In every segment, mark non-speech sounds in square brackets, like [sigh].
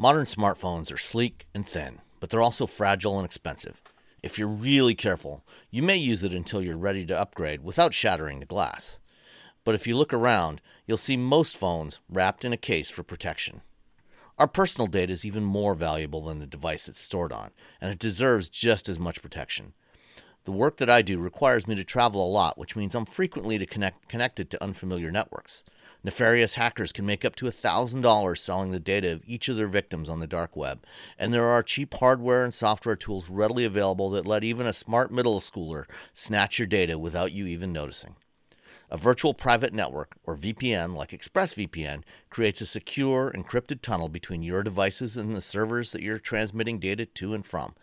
Modern smartphones are sleek and thin, but they're also fragile and expensive. If you're really careful, you may use it until you're ready to upgrade without shattering the glass. But if you look around, you'll see most phones wrapped in a case for protection. Our personal data is even more valuable than the device it's stored on, and it deserves just as much protection. The work that I do requires me to travel a lot, which means I'm frequently to connect, connected to unfamiliar networks. Nefarious hackers can make up to $1,000 selling the data of each of their victims on the dark web, and there are cheap hardware and software tools readily available that let even a smart middle schooler snatch your data without you even noticing. A virtual private network, or VPN, like ExpressVPN, creates a secure, encrypted tunnel between your devices and the servers that you're transmitting data to and from.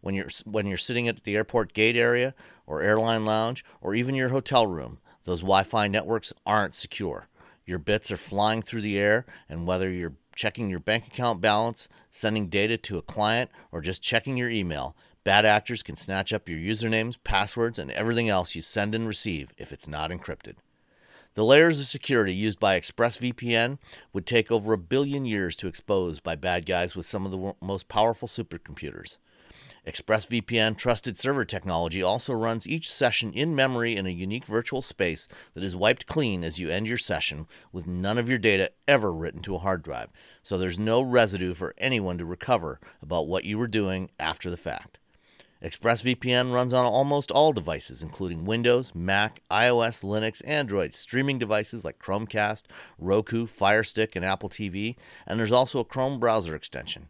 When you're, when you're sitting at the airport gate area, or airline lounge, or even your hotel room, those Wi Fi networks aren't secure. Your bits are flying through the air, and whether you're checking your bank account balance, sending data to a client, or just checking your email, Bad actors can snatch up your usernames, passwords, and everything else you send and receive if it's not encrypted. The layers of security used by ExpressVPN would take over a billion years to expose by bad guys with some of the most powerful supercomputers. ExpressVPN trusted server technology also runs each session in memory in a unique virtual space that is wiped clean as you end your session with none of your data ever written to a hard drive, so there's no residue for anyone to recover about what you were doing after the fact. ExpressVPN runs on almost all devices, including Windows, Mac, iOS, Linux, Android, streaming devices like Chromecast, Roku, Fire Stick, and Apple TV, and there's also a Chrome browser extension.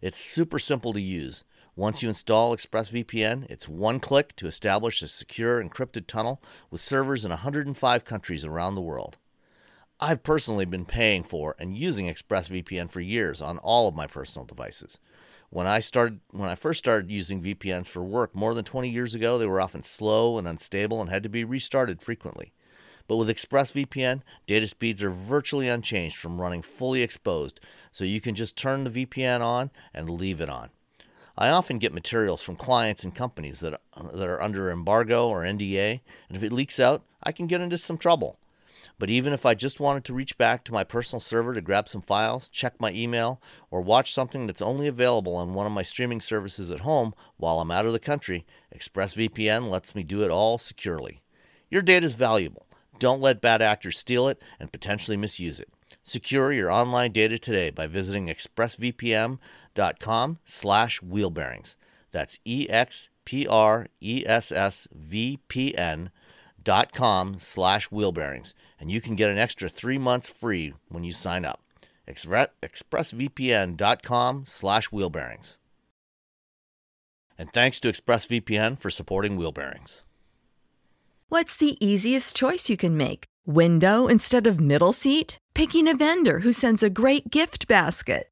It's super simple to use. Once you install ExpressVPN, it's one click to establish a secure encrypted tunnel with servers in 105 countries around the world. I've personally been paying for and using ExpressVPN for years on all of my personal devices. When I started when I first started using VPNs for work more than 20 years ago, they were often slow and unstable and had to be restarted frequently. But with ExpressVPN, data speeds are virtually unchanged from running fully exposed, so you can just turn the VPN on and leave it on. I often get materials from clients and companies that, that are under embargo or NDA, and if it leaks out, I can get into some trouble. But even if I just wanted to reach back to my personal server to grab some files, check my email, or watch something that's only available on one of my streaming services at home while I'm out of the country, ExpressVPN lets me do it all securely. Your data is valuable. Don't let bad actors steal it and potentially misuse it. Secure your online data today by visiting expressvpn.com slash wheelbearings. That's E-X-P-R-E-S-S-V-P-N dot com slash wheelbearings and you can get an extra three months free when you sign up. ExpressVPN.com slash wheelbearings. And thanks to ExpressVPN for supporting wheelbearings. What's the easiest choice you can make? Window instead of middle seat? Picking a vendor who sends a great gift basket?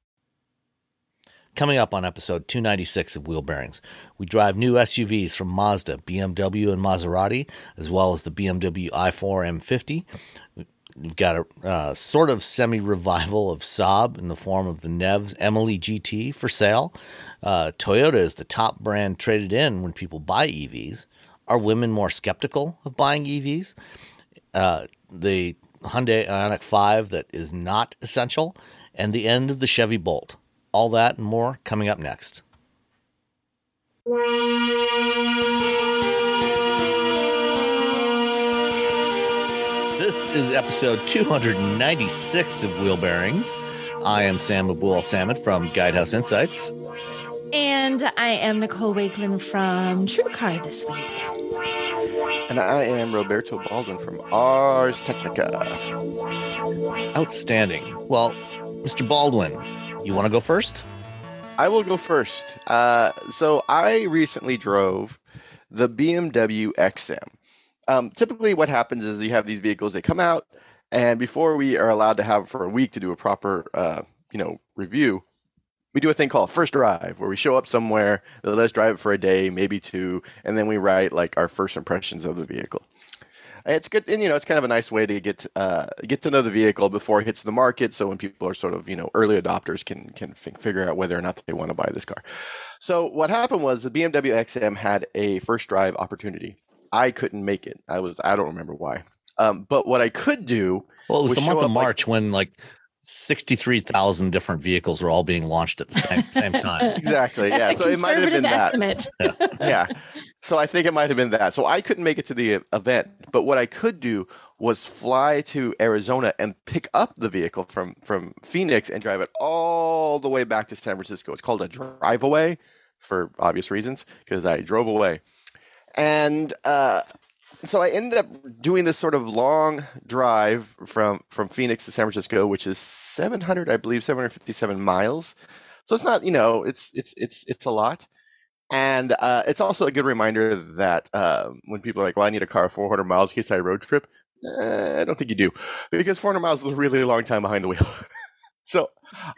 Coming up on episode 296 of Wheel Bearings, we drive new SUVs from Mazda, BMW, and Maserati, as well as the BMW i4 M50. We've got a uh, sort of semi revival of Saab in the form of the Nevs Emily GT for sale. Uh, Toyota is the top brand traded in when people buy EVs. Are women more skeptical of buying EVs? Uh, the Hyundai Ioniq 5 that is not essential, and the end of the Chevy Bolt. All that and more coming up next. This is episode 296 of Wheel Bearings. I am Sam Abuelsamid from Guidehouse Insights. And I am Nicole Wakelin from TrueCar this week. And I am Roberto Baldwin from Ars Technica. Outstanding. Well, Mr. Baldwin, you want to go first? I will go first. Uh, so I recently drove the BMW XM. Um, typically, what happens is you have these vehicles that come out, and before we are allowed to have for a week to do a proper, uh, you know, review, we do a thing called first drive, where we show up somewhere, let us drive it for a day, maybe two, and then we write like our first impressions of the vehicle. It's good, and you know, it's kind of a nice way to get uh, get to know the vehicle before it hits the market. So when people are sort of you know early adopters can can f- figure out whether or not they want to buy this car. So what happened was the BMW XM had a first drive opportunity. I couldn't make it. I was I don't remember why. Um, but what I could do. Well, it was, was the month of up, like- March when like 63,000 different vehicles were all being launched at the same, same [laughs] time. Exactly. yeah. So it might have been conservative that. estimate. yeah. So I think it might have been that. So I couldn't make it to the event, but what I could do was fly to Arizona and pick up the vehicle from from Phoenix and drive it all the way back to San Francisco. It's called a drive away for obvious reasons because I drove away. And uh, so I ended up doing this sort of long drive from from Phoenix to San Francisco, which is 700, I believe, 757 miles. So it's not, you know, it's it's it's it's a lot. And uh, it's also a good reminder that um, when people are like, "Well, I need a car 400 miles in case I road trip," eh, I don't think you do, because 400 miles is a really long time behind the wheel. [laughs] so,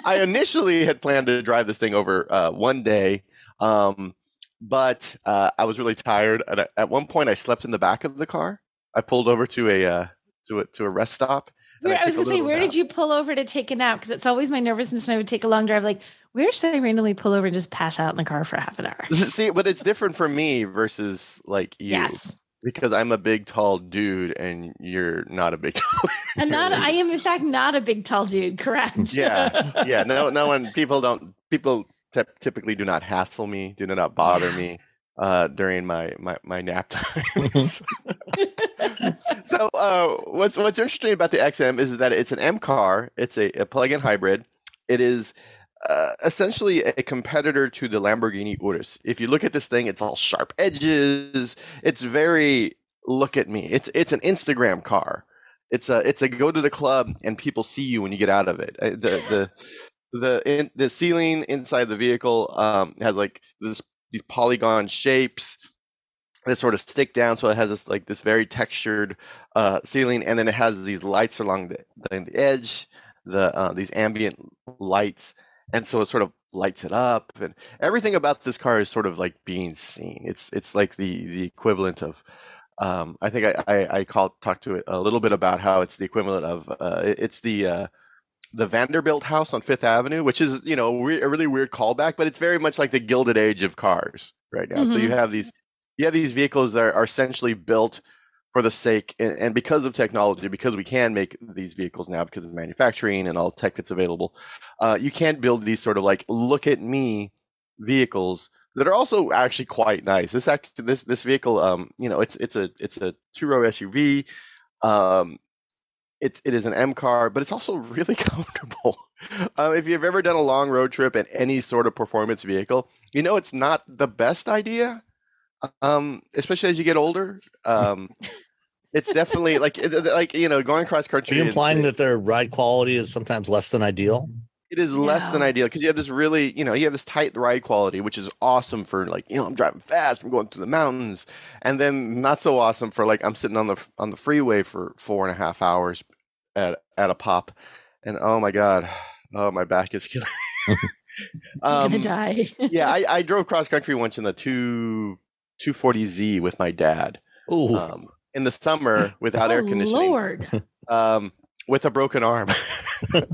I initially had planned to drive this thing over uh, one day, um, but uh, I was really tired. And I- at one point, I slept in the back of the car. I pulled over to a uh, to a to a rest stop. Where, I was gonna say, where nap. did you pull over to take a nap? Because it's always my nervousness when I would take a long drive. Like, where should I randomly pull over and just pass out in the car for half an hour? [laughs] See, but it's different for me versus like you. Yes, because I'm a big tall dude and you're not a big [laughs] tall. and not I am in fact not a big tall dude. Correct. [laughs] yeah, yeah. No, no one. People don't. People typ- typically do not hassle me. Do not bother Yeah. me uh, during my my my nap times. so uh, what's what's interesting about the XM is that it's an M car. It's a, a plug-in hybrid. It is uh, essentially a competitor to the Lamborghini Urus. If you look at this thing, it's all sharp edges. It's very look at me. It's it's an Instagram car. It's a it's a go to the club and people see you when you get out of it. Uh, The the the in, the ceiling inside the vehicle um, has like this these polygon shapes that sort of stick down, so it has this like this very textured uh, ceiling, and then it has these lights along the, the, the edge, the uh, these ambient lights, and so it sort of lights it up, and everything about this car is sort of like being seen. It's it's like the the equivalent of. Um, I think I, I, I called talked to it a little bit about how it's the equivalent of uh, it's the uh, the Vanderbilt House on Fifth Avenue, which is you know a a really weird callback, but it's very much like the Gilded Age of cars right now. So you have these you have these vehicles that are essentially built for the sake and, and because of technology, because we can make these vehicles now because of manufacturing and all tech that's available, uh, you can't build these sort of like look at me vehicles that are also actually quite nice. This actually this this vehicle, um, you know, it's it's a it's a two row SUV. Um, it, it is an M car, but it's also [laughs] really comfortable. Um, if you've ever done a long road trip in any sort of performance vehicle, you know it's not the best idea, um, especially as you get older. Um, it's definitely [laughs] like it- it- like you know going cross Are country. you is- implying that their ride quality is sometimes less than ideal? it is less than ideal because you have this really, you know, you have this tight ride quality, which is awesome for like, you know, I'm driving fast, I'm going through the mountains, and then not so awesome for like I'm sitting on the on the freeway for four and a half hours at at a pop, and oh my god, oh my back is killing. [laughs] [laughs] I'm um, gonna die. yeah, I, I drove cross country once in the two 240Z with my dad Ooh, um, in the summer [laughs] without oh, air conditioning Lord. [laughs] um, with a broken arm. a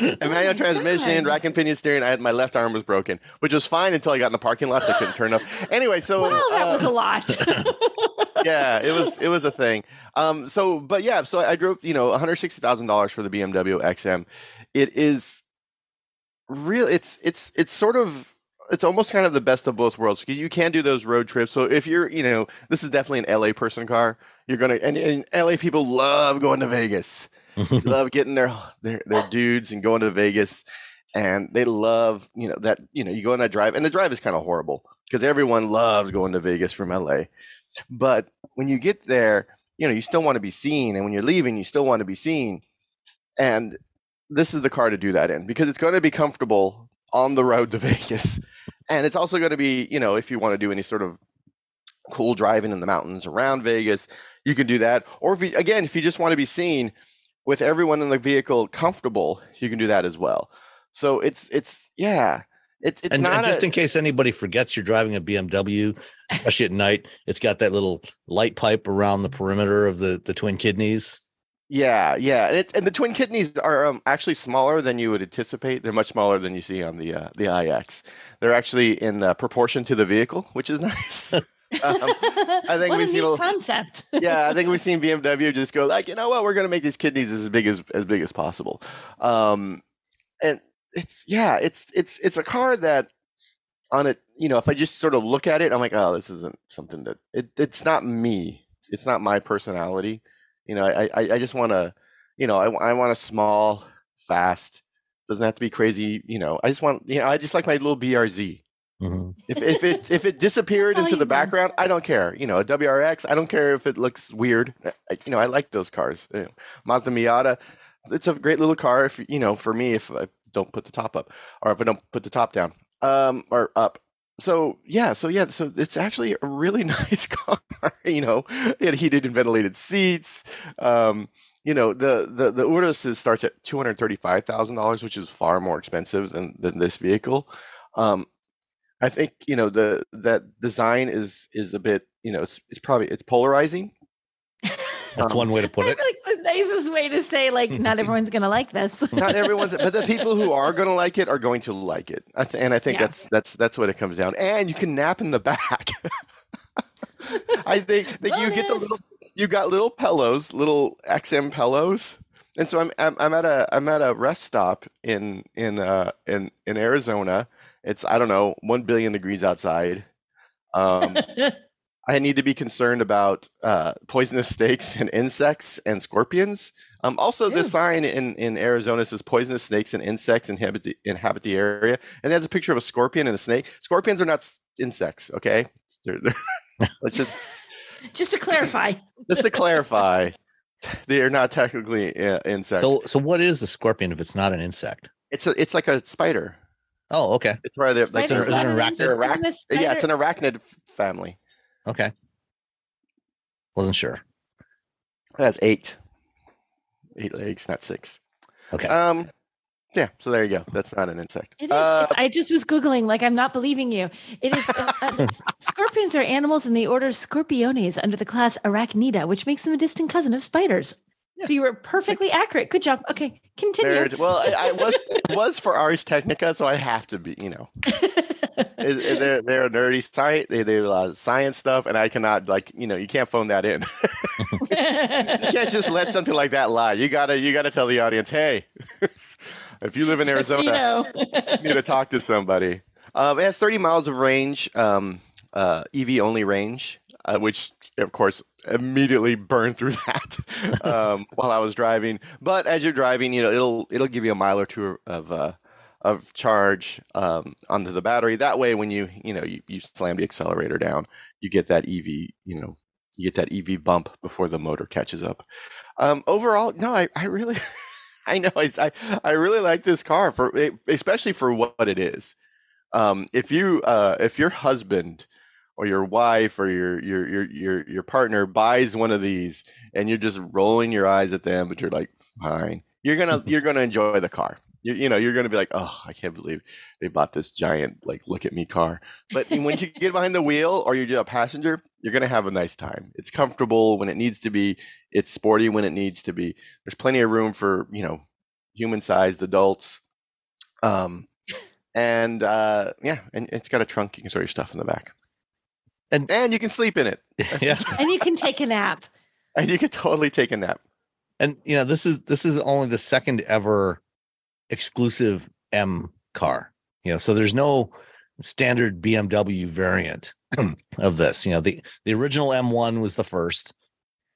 manual my transmission, God. rack and pinion steering. I had my left arm was broken, which was fine until I got in the parking lot. So I couldn't turn up. Anyway, so Well, that uh, was a lot. [laughs] yeah, it was it was a thing. Um, so but yeah, so I drove you know one hundred sixty thousand dollars for the BMW XM. It is real. It's it's it's sort of it's almost kind of the best of both worlds. You can do those road trips. So if you're you know this is definitely an LA person car. You're gonna and, and LA people love going to Vegas. [laughs] Love getting their, their their dudes and going to Vegas, and they love you know that you know you go on that drive and the drive is kind of horrible because everyone loves going to Vegas from LA. But when you get there, you know, you still want to be seen, and when you're leaving, you still want to be seen. And this is the car to do that in because it's going to be comfortable on the road to [laughs] Vegas, and it's also going to be, you know, if you want to do any sort of cool driving in the mountains around Vegas, you can do that. Or if you, again, if you just want to be seen with everyone in the vehicle comfortable, you can do that as well. So it's it's yeah, it's it's and, not and just a, in case anybody forgets you're driving a BMW, especially at night, it's got that little light pipe around the perimeter of the the twin kidneys. Yeah yeah, and, it, and the twin kidneys are um, actually smaller than you would anticipate. They're much smaller than you see on the uh, the iX. They're actually in uh, proportion to the vehicle, which is [laughs] nice. [laughs] um, I think we've seen a- concept. [laughs] yeah, I think we've seen BMW just go like, you know what, we're gonna make these kidneys as big as as big as possible. Um, and it's yeah, it's it's it's a car that on it, you know, if I just sort of look at it, I'm like, oh, this isn't something that it it's not me. It's not my personality. You know, I I, I just want to, you know, I I want a small, fast. Doesn't have to be crazy. You know, I just want, you know, I just like my little BRZ. Mhm. If if it if it disappeared into the want. background, I don't care. You know, a WRX, I don't care if it looks weird. I, you know, I like those cars. You know, Mazda Miata, it's a great little car. If you know, for me, if I don't put the top up, or if I don't put the top down, um, or up. So yeah, so yeah, so it's actually a really [laughs] nice car. You know, it had heated and ventilated seats. Um, you know, the the the Urus starts at two hundred thirty five thousand dollars, which is far more expensive than than this vehicle. Um, I think you know the that design is is a bit you know it's it's probably it's polarizing. That's Um, one way to I put feel it. like the nicest way to say like not [laughs] everyone's gonna like this. Not everyone's, but the people who are going to like it are going to like it. I th- and I think Yeah. that's that's that's what it comes down. And you can nap in the back. [laughs] I think that you get the little you got little pillows, little XM pillows. And so I'm, I'm I'm at a I'm at a rest stop in in uh in in Arizona. It's I don't know one billion degrees outside. Um, [laughs] I need to be concerned about uh, poisonous snakes and insects and scorpions. Um, also, Ew. this sign in, in Arizona says poisonous snakes and insects inhabit the, inhabit the area, and there's a picture of a scorpion and a snake. Scorpions are not s- insects, okay? They're, they're, [laughs] let's just Just to clarify. [laughs] just to clarify, they are not technically uh, insects. So so what is a scorpion if it's not an insect? it's a, it's like a spider. Oh, okay. It's where they're like Spiders is it they're an not arachnid? They're insect, arach- isn't a yeah, it's an arachnid family. Okay. Wasn't sure. It has eight, eight legs, not six. Okay. Um, yeah. So there you go. That's not an insect. It is. Uh, It's- I just was googling, like I'm not believing you. It is. uh, [laughs] uh, scorpions are animals in the order Scorpiones under the class Arachnida, which makes them a distant cousin of spiders. So you were perfectly accurate. Good job. Okay, continue. There well, I, I was it [laughs] was for Ars Technica, so I have to be. You know, It- [laughs] it- they're they're a nerdy site. They they do a lot of science stuff, and I cannot like you know you can't phone that in. [laughs] you can't just let something like that lie. You gotta you gotta tell the audience, hey, [laughs] if you live in Arizona, you need to talk to somebody. Um, it has 30 miles of range, um, uh, EV only range, uh, which of course immediately burned through [laughs] that um, while I was driving. But as you're driving, you know it'll it'll give you a mile or two of uh, of charge um, onto the battery. That way, when you you know you, you slam the accelerator down, you get that EV you know you get that EV bump before the motor catches up. Um, overall, no, I, I really [laughs] I know I I really like this car for especially for what it is. Um, if you uh, if your husband or your wife or your your your your your partner buys one of these and you're just rolling your eyes at them, but you're like, fine, you're gonna [laughs] you're gonna enjoy the car. You, you know, you're gonna be like, oh, I can't believe they bought this giant like look at me car. But once you get behind the wheel or you're just a passenger, you're gonna have a nice time. It's comfortable when it needs to be. It's sporty when it needs to be. There's plenty of room for you know human-sized adults. Um, and uh, yeah, and it's got a trunk. You can store your stuff in the back, And- and you can sleep in it, [laughs] yeah. and you can take a nap. [laughs] and you can totally take a nap. And you know, this is this is only the second ever exclusive M car. You know, so there's no standard BMW variant [clears throat] of this. You know, the the original M1 was the first,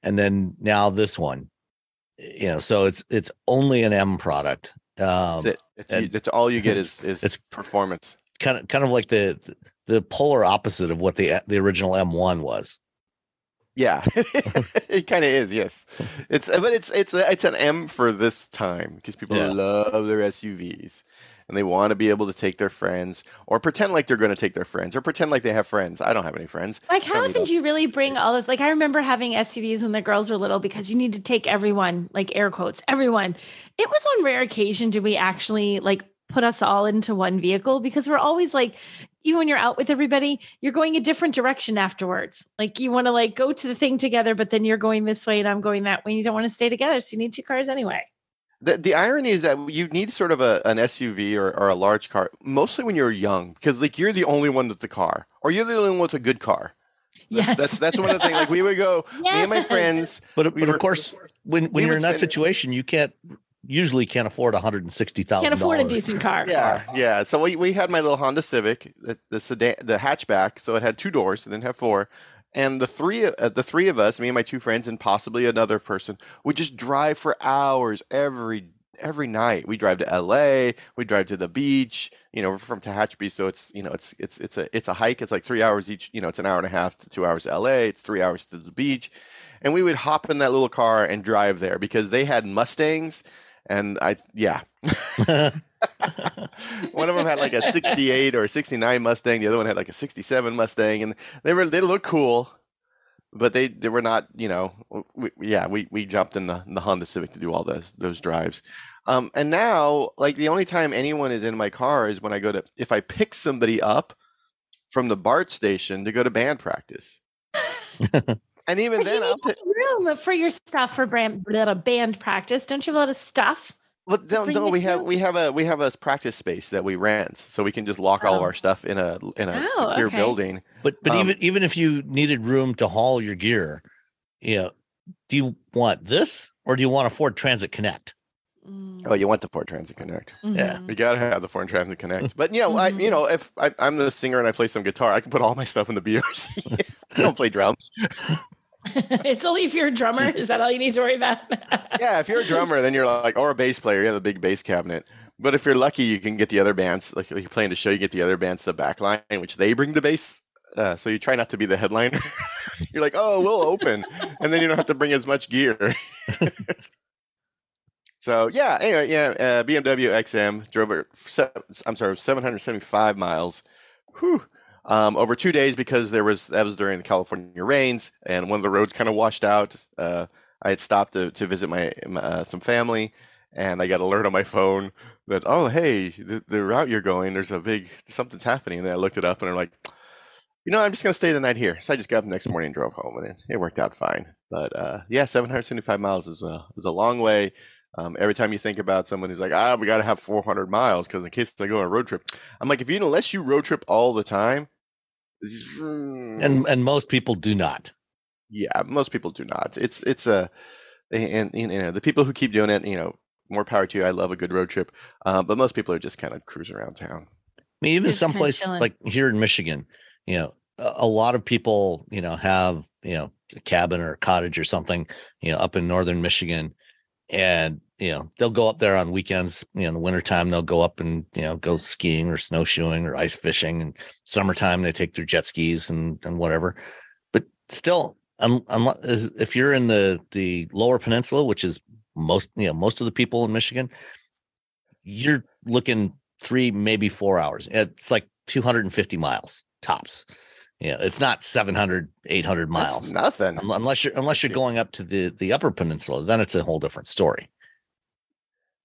and then now this one. You know, so it's it's only an M product. Um, That's it. That's all you get is is it's- performance. kind of kind of like the the polar opposite of what the the original M1 was. Yeah, [laughs] it kind of is. Yes, it's but it's it's it's an M for this time because people Yeah. love their SUVs and they want to be able to take their friends or pretend like they're going to take their friends or pretend like they have friends. I don't have any friends. Like, how often do you really bring all those? Like, I remember having SUVs when the girls were little because you need to take everyone, like air quotes, everyone. It was on rare occasion did we actually like put us all into one vehicle because we're always like, even when you're out with everybody, you're going a different direction afterwards. Like, you want to like go to the thing together, but then you're going this way and I'm going that way. And you don't want to stay together. So you need two cars anyway. The, the irony is that you need sort of a, an SUV or, or a large car, mostly when you're young, because like you're the only one with the car, or you're the only one with a good car. Yes. That's that's one of the things. Like we would go, me and my [laughs] friends. But, we but were- of course, when when we you're in that situation, you can't usually can't afford one hundred and sixty thousand. Can't afford a decent car. Yeah, yeah. So we, we had my little Honda Civic, the, the sedan, the hatchback. So it had two doors, it didn't have four. And the three, uh, the three of us, me and my two friends, and possibly another person, would just drive for hours every every night. We drive to L.A. We drive to the beach. You know, we're from Tehachapi, so it's you know it's it's it's a it's a hike. It's like three hours each. You know, it's an hour and a half to two hours to L.A. It's three hours to the beach, and we would hop in that little car and drive there because they had Mustangs, and I yeah. [laughs] one of them had like a 68 or 69 Mustang. The other one had like a 67 Mustang, and they were they look cool, but they they were not. You know, we, yeah, we we jumped in the the Honda Civic to do all those those drives. Um, and now, like the only time anyone is in my car is when I go to if I pick somebody up from the BART station to go to band practice. [laughs] and even But then, I'll need ta- room for your stuff for brand, little band practice. Don't you have a lot of stuff? Well, no, no, we have down? we have a we have a practice space that we rent, so we can just lock all of Oh. our stuff in a in a Oh, secure okay. building. But but Um, even even if you needed room to haul your gear, you know, do you want this or do you want a Ford Transit Connect? Oh, you want the Ford Transit Connect? Yeah. Mhm. You gotta have the Ford Transit Connect. But yeah, I, Mhm. you know, if I, I'm the singer and I play some guitar, I can put all my stuff in the BRZ. [laughs] I don't play drums. [laughs] [laughs] it's only if you're a drummer. Is that all you need to worry about? [laughs] Yeah, if you're a drummer, then you're like, or a bass player, you have a big bass cabinet. But if you're lucky, you can get the other bands, like you're playing a show, you get the other bands the back line, which they bring the bass. Uh, so you try not to be the headliner. [laughs] you're like, oh, we'll open, and then you don't have to bring as much gear. so yeah, anyway, yeah, uh, BMW XM drove it. I'm sorry, 775 miles. Whew. Um, over two days because there was that was during the California rains and one of the roads kind of washed out. Uh, I had stopped to, to visit my, uh, some family, and I got alert on my phone that oh hey the, the route you're going there's a big something's happening. And then I looked it up and I'm like, you know I'm just gonna stay the night here. So I just got up the next morning and drove home, and it, it worked out fine. But uh, yeah, 775 miles is a is a long way. Um, every time you think about someone who's like, ah, we got to have 400 miles because in case I go on a road trip, I'm like, if you unless you road trip all the time, And and most people do not. yeah, most people do not. It's it's a and, and you know the people who keep doing it, you know, more power to you. I love a good road trip, uh, but most people are just kind of cruising around town. I mean, even Just kinda someplace like here in Michigan, you know, a, a lot of people, you know, have, you know, a cabin or a cottage or something, you know, up in northern Michigan. And, you know, they'll go up there on weekends, you know, in the wintertime, they'll go up and, you know, go skiing or snowshoeing or ice fishing. And summertime, they take their jet skis and, and whatever. But still, um, unless, if you're in the, the lower peninsula, which is most, you know, most of the people in Michigan, you're looking three, maybe four hours. It's like 250 miles tops. Yeah, it's not 700, 800 That's miles. nothing. Unless you're unless you're going up to the the upper peninsula, then it's a whole different story.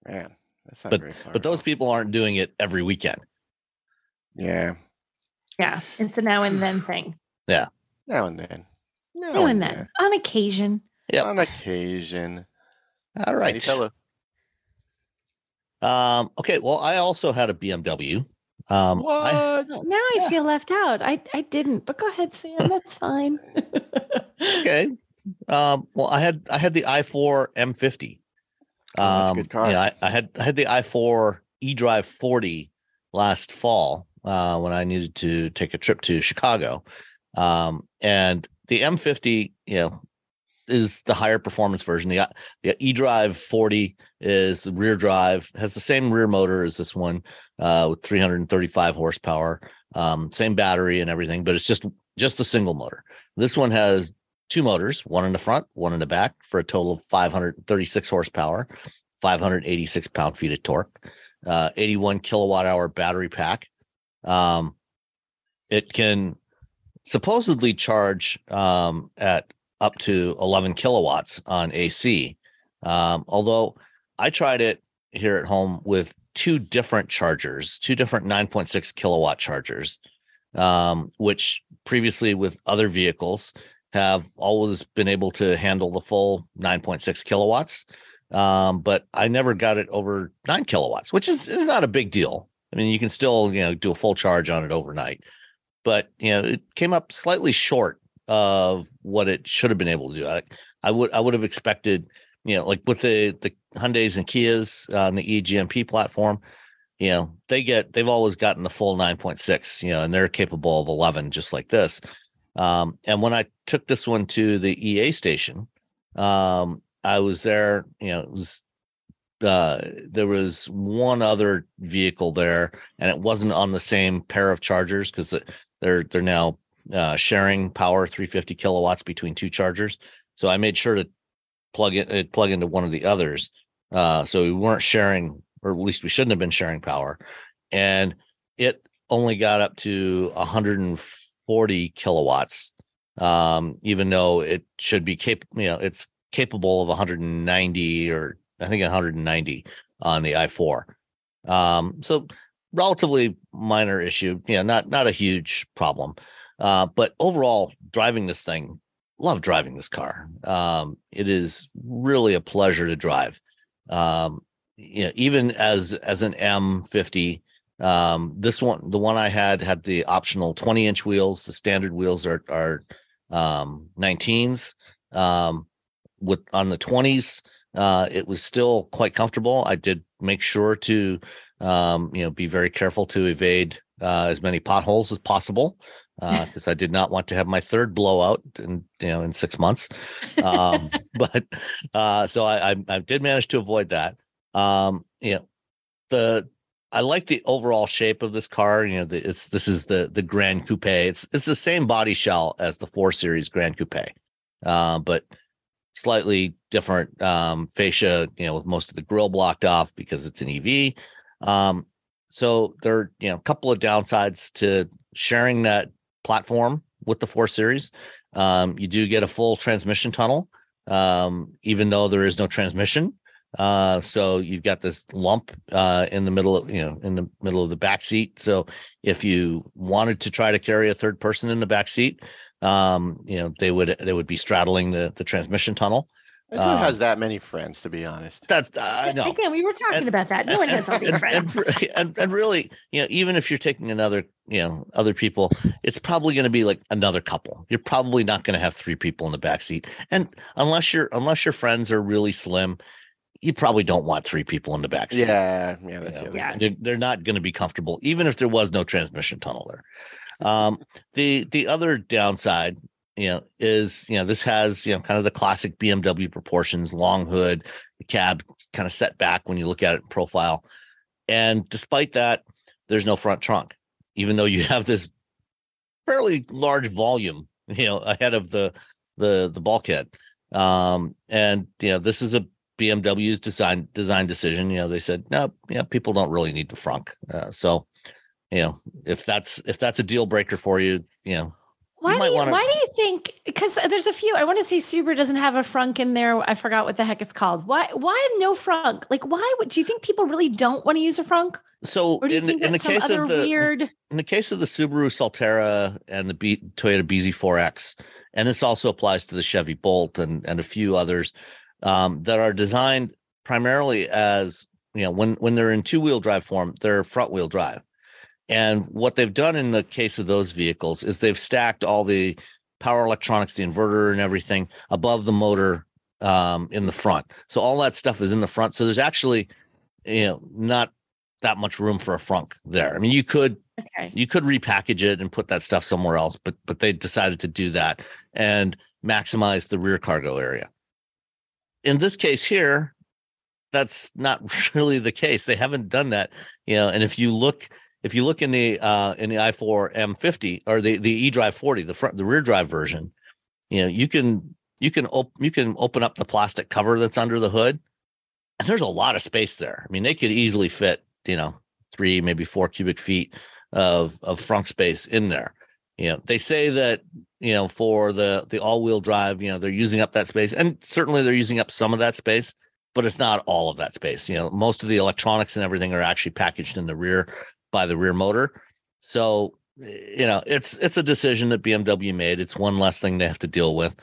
Man, that's not But very far. but those people aren't doing it every weekend. yeah, yeah, it's a now and then [sighs] thing. Yeah. Now and then, now, Now and then, on occasion. Yep. on occasion. All right. Any right. fellow- Um, okay. Well, I also had a BMW. Um, I. Now I Yeah. feel left out. I I didn't, but go ahead, Sam. That's fine. [laughs] okay. Um, well, I had I had the i4 M50. Oh, that's a Um, good car. Yeah, I, I had I had the i4 eDrive 40 last fall uh, when I needed to take a trip to Chicago, um, and the M50, you know, is the higher performance version. The the eDrive 40 is rear drive, has the same rear motor as this one, uh, with 335 horsepower, um, same battery and everything, but it's just just a single motor. This one has two motors, one in the front, one in the back, for a total of 536 horsepower, 586 pound feet of torque, uh, 81 kilowatt hour battery pack. Um, it can supposedly charge um, at up to 11 kilowatts on AC. Um, although I tried it here at home with two different chargers, two different 9.6 kilowatt chargers, um, which previously with other vehicles have always been able to handle the full 9.6 kilowatts. Um, but I never got it over nine kilowatts, which is, is not a big deal. I mean, you can still, you know, do a full charge on it overnight, but you know, it came up slightly short of what it should have been able to do. I, I would, I would have expected, you know, like with the the Hyundai's and Kias on the eGMP platform, you know, they get they've always gotten the full 9.6, you know, and they're capable of 11 just like this. Um, and when I took this one to the EA station, um, I was there, you know, it was uh there was one other vehicle there and it wasn't on the same pair of chargers because they're they're now uh sharing power 350 kilowatts between two chargers so i made sure to plug it uh, plug into one of the others uh so we weren't sharing or at least we shouldn't have been sharing power and it only got up to 140 kilowatts um even though it should be capable you know it's capable of 190 or I think 190 on the i4. Um, so relatively minor issue, you know, not not a huge problem. Uh, but overall, driving this thing, love driving this car. Um, it is really a pleasure to drive. Um, you know, even as as an M50, um, this one, the one I had, had the optional 20 inch wheels. The standard wheels are are um, 19s. Um, with on the 20s, uh, it was still quite comfortable. I did make sure to, um, you know, be very careful to evade uh, as many potholes as possible because uh, I did not want to have my third blowout in you know in six months. Um, [laughs] [laughs] but uh, so I, I, I did manage to avoid that. Um, you know, the I like the overall shape of this car. You know, the, it's this is the the Grand Coupe. It's it's the same body shell as the four series Grand Coupe, uh, but slightly different um, fascia, you know, with most of the grill blocked off because it's an EV. Um, so there are, you know, a couple of downsides to sharing that platform with the 4 Series. Um, you do get a full transmission tunnel, um, even though there is no transmission. Uh, so you've got this lump uh, in the middle of you know in the middle of the back seat. So if you wanted to try to carry a third person in the back seat, um, you know, they would they would be straddling the the transmission tunnel. Who um, has that many friends, to be honest? That's I know. Again, we were talking and, about that. No one has all these friends. And, and, and, really, you know, even if you're taking another, you know, other people, it's probably going to be like another couple. You're probably not going to have three people in the back seat, and unless you're unless your friends are really slim, you probably don't want three people in the back seat. Yeah, yeah, that's you know, yeah. They're, they're not going to be comfortable, even if there was no transmission tunnel there. Um, the the other downside, you know, is you know this has you know kind of the classic BMW proportions, long hood, the cab kind of set back when you look at it in profile, and despite that, there's no front trunk, even though you [laughs] have this fairly large volume, you know, ahead of the the the bulkhead. Um, and you know, this is a BMW's design design decision. You know, they said no, yeah, people don't really need the frunk. Uh, so you know, if that's if that's a deal breaker for you, you know, why do you, wanna... why do you think? Because there's a few. I want to say Subaru doesn't have a frunk in there. I forgot what the heck it's called. Why? Why no frunk? Like, why would do you think people really don't want to use a frunk? So or do you in, in the case of the weird... in the case of the Subaru Solterra and the B, Toyota BZ4X, and this also applies to the Chevy Bolt and and a few others um, that are designed primarily as you know when when they're in two wheel drive form, they're front wheel drive. And what they've done in the case of those vehicles is they've stacked all the power electronics, the inverter and everything above the motor um, in the front. So all that stuff is in the front. So there's actually, you know, not that much room for a frunk there. I mean, you could okay. you could repackage it and put that stuff somewhere else, but but they decided to do that and maximize the rear cargo area. In this case here, that's not [laughs] really the case. They haven't done that, you know. And if you look if you look in the uh, in the i4 M50 or the the eDrive 40, the front the rear drive version, you know, you can you can you can open up the plastic cover that's under the hood, and there's a lot of space there. I mean, they could easily fit, you know, three maybe four cubic feet of of frunk space in there. You know, they say that you know for the the all wheel drive, you know, they're using up that space, and certainly they're using up some of that space, but it's not all of that space. You know, most of the electronics and everything are actually packaged in the rear by the rear motor. So you know, it's it's a decision that BMW made. It's one less thing they have to deal with.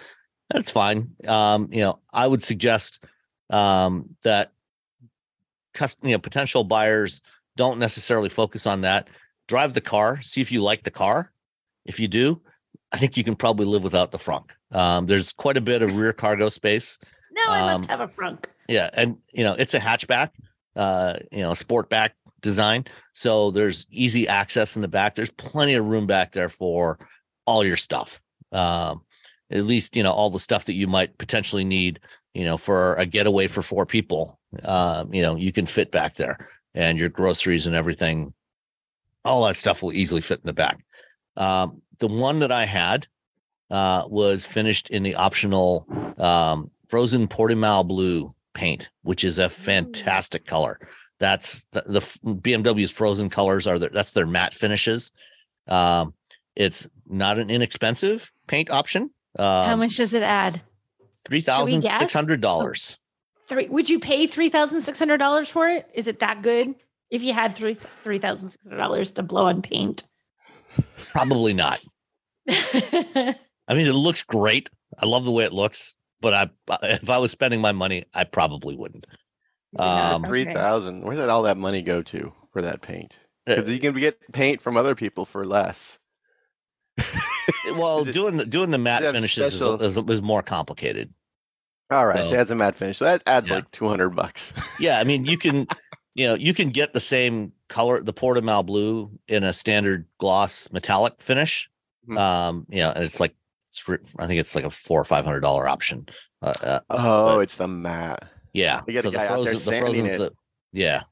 That's fine. Um, you know, I would suggest um, that custom, you know, potential buyers don't necessarily focus on that. Drive the car, see if you like the car. If you do, I think you can probably live without the frunk. Um, there's quite a bit of rear cargo space. Now I Um, must have a frunk. Yeah, and you know, it's a hatchback, uh, you know, sportback design. So there's easy access in the back. There's plenty of room back there for all your stuff. Um, at least, you know, all the stuff that you might potentially need, you know, for a getaway for four people. Um, you know, you can fit back there and your groceries and everything. All that stuff will easily fit in the back. Um, the one that I had uh, was finished in the optional um, frozen Portimao blue paint, which is a fantastic color. That's the, the BMW's frozen colors are their, that's their matte finishes. Um, it's not an inexpensive paint option. Um, How much does it add? Three Should we thousand guess? six hundred dollars. Three. Would you pay three thousand six hundred dollars for it? Is it that good? If you had three three thousand six hundred dollars to blow on paint. Probably not. [laughs] I mean, it looks great. I love the way it looks, but I if I was spending my money, I probably wouldn't. Um, Three Okay. thousand. Where did all that money go to for that paint? Uh, Because you can get paint from other people for less. [laughs] well, it- doing the doing the matte finishes is, is, is more complicated. All right, so So- it has a matte finish. So that adds Yeah. like two hundred bucks. [laughs] Yeah, I mean, you can, you know, you can get the same color, the Portimao blue, in a standard gloss metallic finish. Mhm. Um, you know, and it's like, it's for, I think it's like a four or five hundred dollar option. Uh, uh, Oh, But- it's the matte. Yeah. You get a so the guy out there frozen, the frozen's it. the, yeah,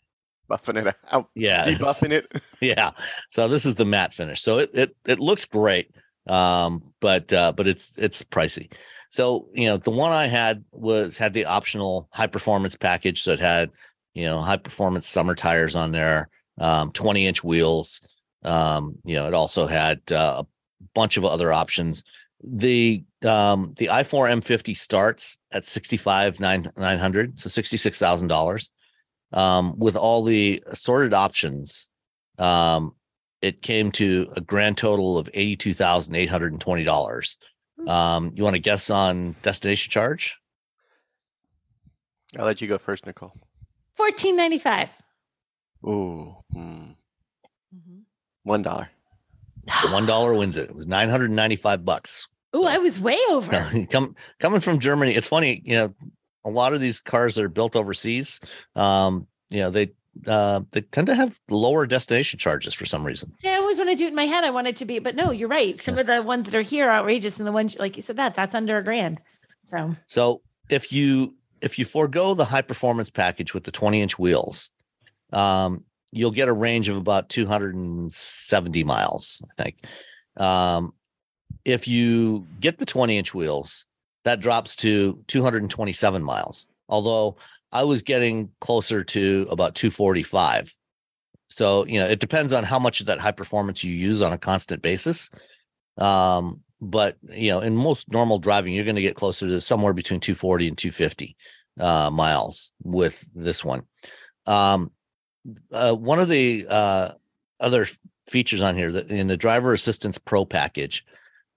Buffing it out, yeah, [laughs] debuffing it. [laughs] yeah. So this is the matte finish. So it it it looks great. Um, but uh, but it's it's pricey. So you know, the one I had was had the optional high performance package. So it had, you know, high performance summer tires on there, um, 20 inch wheels. Um, you know, it also had uh, a bunch of other options. The um the i4 M50 starts at 65 nine nine hundred, so sixty six thousand dollars. Um, with all the assorted options, um, it came to a grand total of eighty-two thousand eight hundred and twenty dollars. Um, you want to guess on destination charge? I'll let you go first, Nicole. Fourteen ninety five. Ooh, hmm. one dollar. The one dollar wins it. It was nine hundred and ninety-five bucks. Oh, I was way over. [laughs] Come coming from Germany, it's funny. You know, a lot of these cars that are built overseas, um, you know, they uh, they tend to have lower destination charges for some reason. See, I always want to do it in my head. I want it to be, but no, you're right. Some of the ones that are here are outrageous, and the ones like you said that that's under a grand. So So if you if you forego the high performance package with the 20 inch wheels, um, you'll get a range of about 270 miles, I think. Um, if you get the 20 inch wheels, that drops to 227 miles. Although I was getting closer to about 245. So, you know, it depends on how much of that high performance you use on a constant basis. Um, but you know, in most normal driving, you're going to get closer to somewhere between 240 and 250 uh, miles with this one. Um, uh, one of the uh, other features on here that in the driver assistance pro package,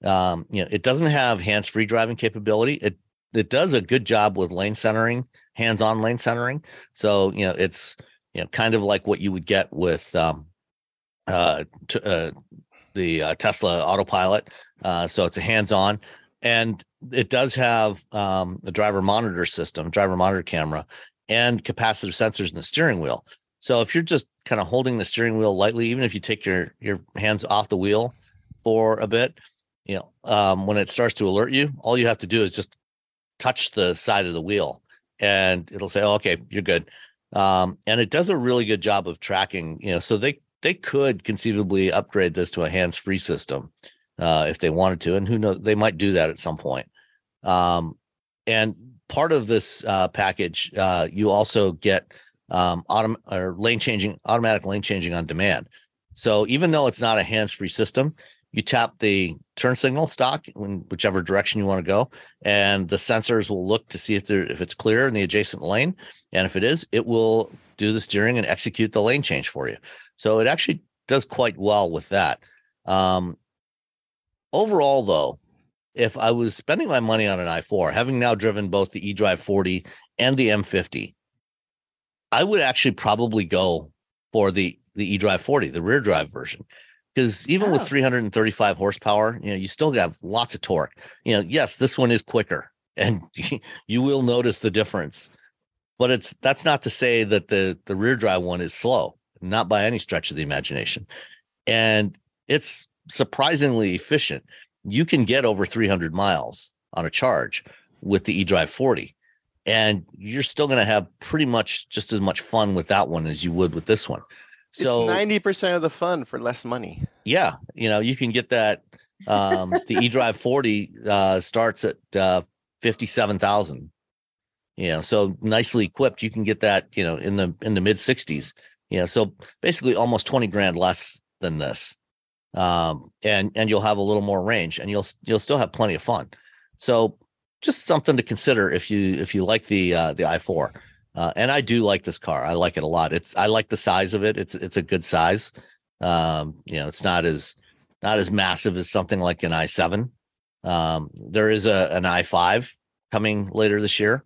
um, you know, it doesn't have hands-free driving capability. It it does a good job with lane centering, hands-on lane centering. So you know, it's you know, kind of like what you would get with um, uh, t- uh, the uh, Tesla autopilot. Uh, so it's a hands-on, and it does have um, the driver monitor system, driver monitor camera, and capacitive sensors in the steering wheel. So if you're just kind of holding the steering wheel lightly, even if you take your your hands off the wheel for a bit, you know, um, when it starts to alert you, all you have to do is just touch the side of the wheel, and it'll say, oh, "Okay, you're good." Um, and it does a really good job of tracking. You know, so they they could conceivably upgrade this to a hands-free system uh, if they wanted to, and who knows, they might do that at some point. Um, and part of this uh, package, uh, you also get um, autom- or lane changing, automatic lane changing on demand. So even though it's not a hands-free system, you tap the turn signal stock in whichever direction you want to go, and the sensors will look to see if there if it's clear in the adjacent lane, and if it is, it will do the steering and execute the lane change for you. So it actually does quite well with that. Um, overall, though, if I was spending my money on an i4, having now driven both the eDrive 40 and the M50, I would actually probably go for the the eDrive 40, the rear drive version. Because even oh. with 335 horsepower, you know, you still have lots of torque. You know, yes, this one is quicker [laughs] and you will notice the difference. But it's that's not to say that the the rear drive one is slow, not by any stretch of the imagination. And it's surprisingly efficient. You can get over 300 miles on a charge with the eDrive 40 and you're still going to have pretty much just as much fun with that one as you would with this one. So ninety percent of the fun for less money. Yeah, you know you can get that. Um, the eDrive forty uh, starts at uh, fifty seven thousand. You know, so nicely equipped, you can get that. You know, in the in the mid sixties. You know, so basically almost twenty grand less than this, um, and and you'll have a little more range, and you'll you'll still have plenty of fun. So just something to consider if you if you like the uh, the i four. Uh, and I do like this car. I like it a lot. It's I like the size of it. It's it's a good size. Um, you know, it's not as not as massive as something like an i7. Um, there is a an i5 coming later this year,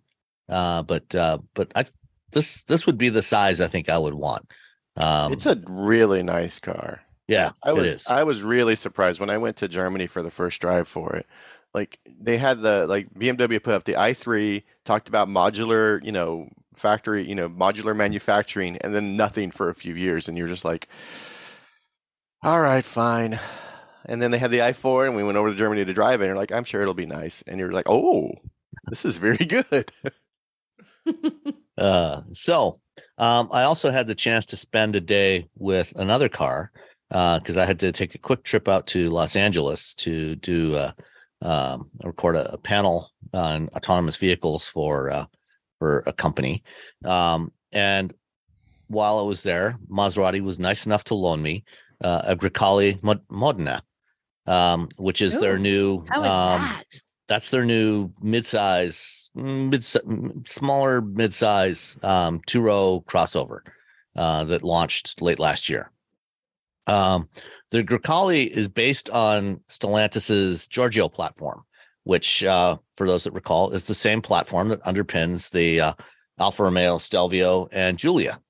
uh, but uh, but I this this would be the size I think I would want. Um, it's a really nice car. Yeah, I was, it is. I was really surprised when I went to Germany for the first drive for it. Like they had the like BMW put up the i3, talked about modular, you know, factory, you know, modular manufacturing, and then nothing for a few years, and you're just like, all right, fine. And then they had the i4, and we went over to Germany to drive it. And you're like, I'm sure it'll be nice. And you're like, oh, this is very [laughs] good. uh, so um, I also had the chance to spend a day with another car because uh, I had to take a quick trip out to Los Angeles to do uh, um, record a, a, panel on autonomous vehicles for uh, for a company. Um, and while I was there, Maserati was nice enough to loan me uh, a Grecale Modena, um, which is Ooh, their new. How is um, that? That's their new midsize, mid smaller midsize um, two row crossover uh, that launched late last year. Um, the Grecale is based on Stellantis's Giorgio platform, which, uh, for those that recall, is the same platform that underpins the uh, Alfa Romeo Stelvio and Giulia.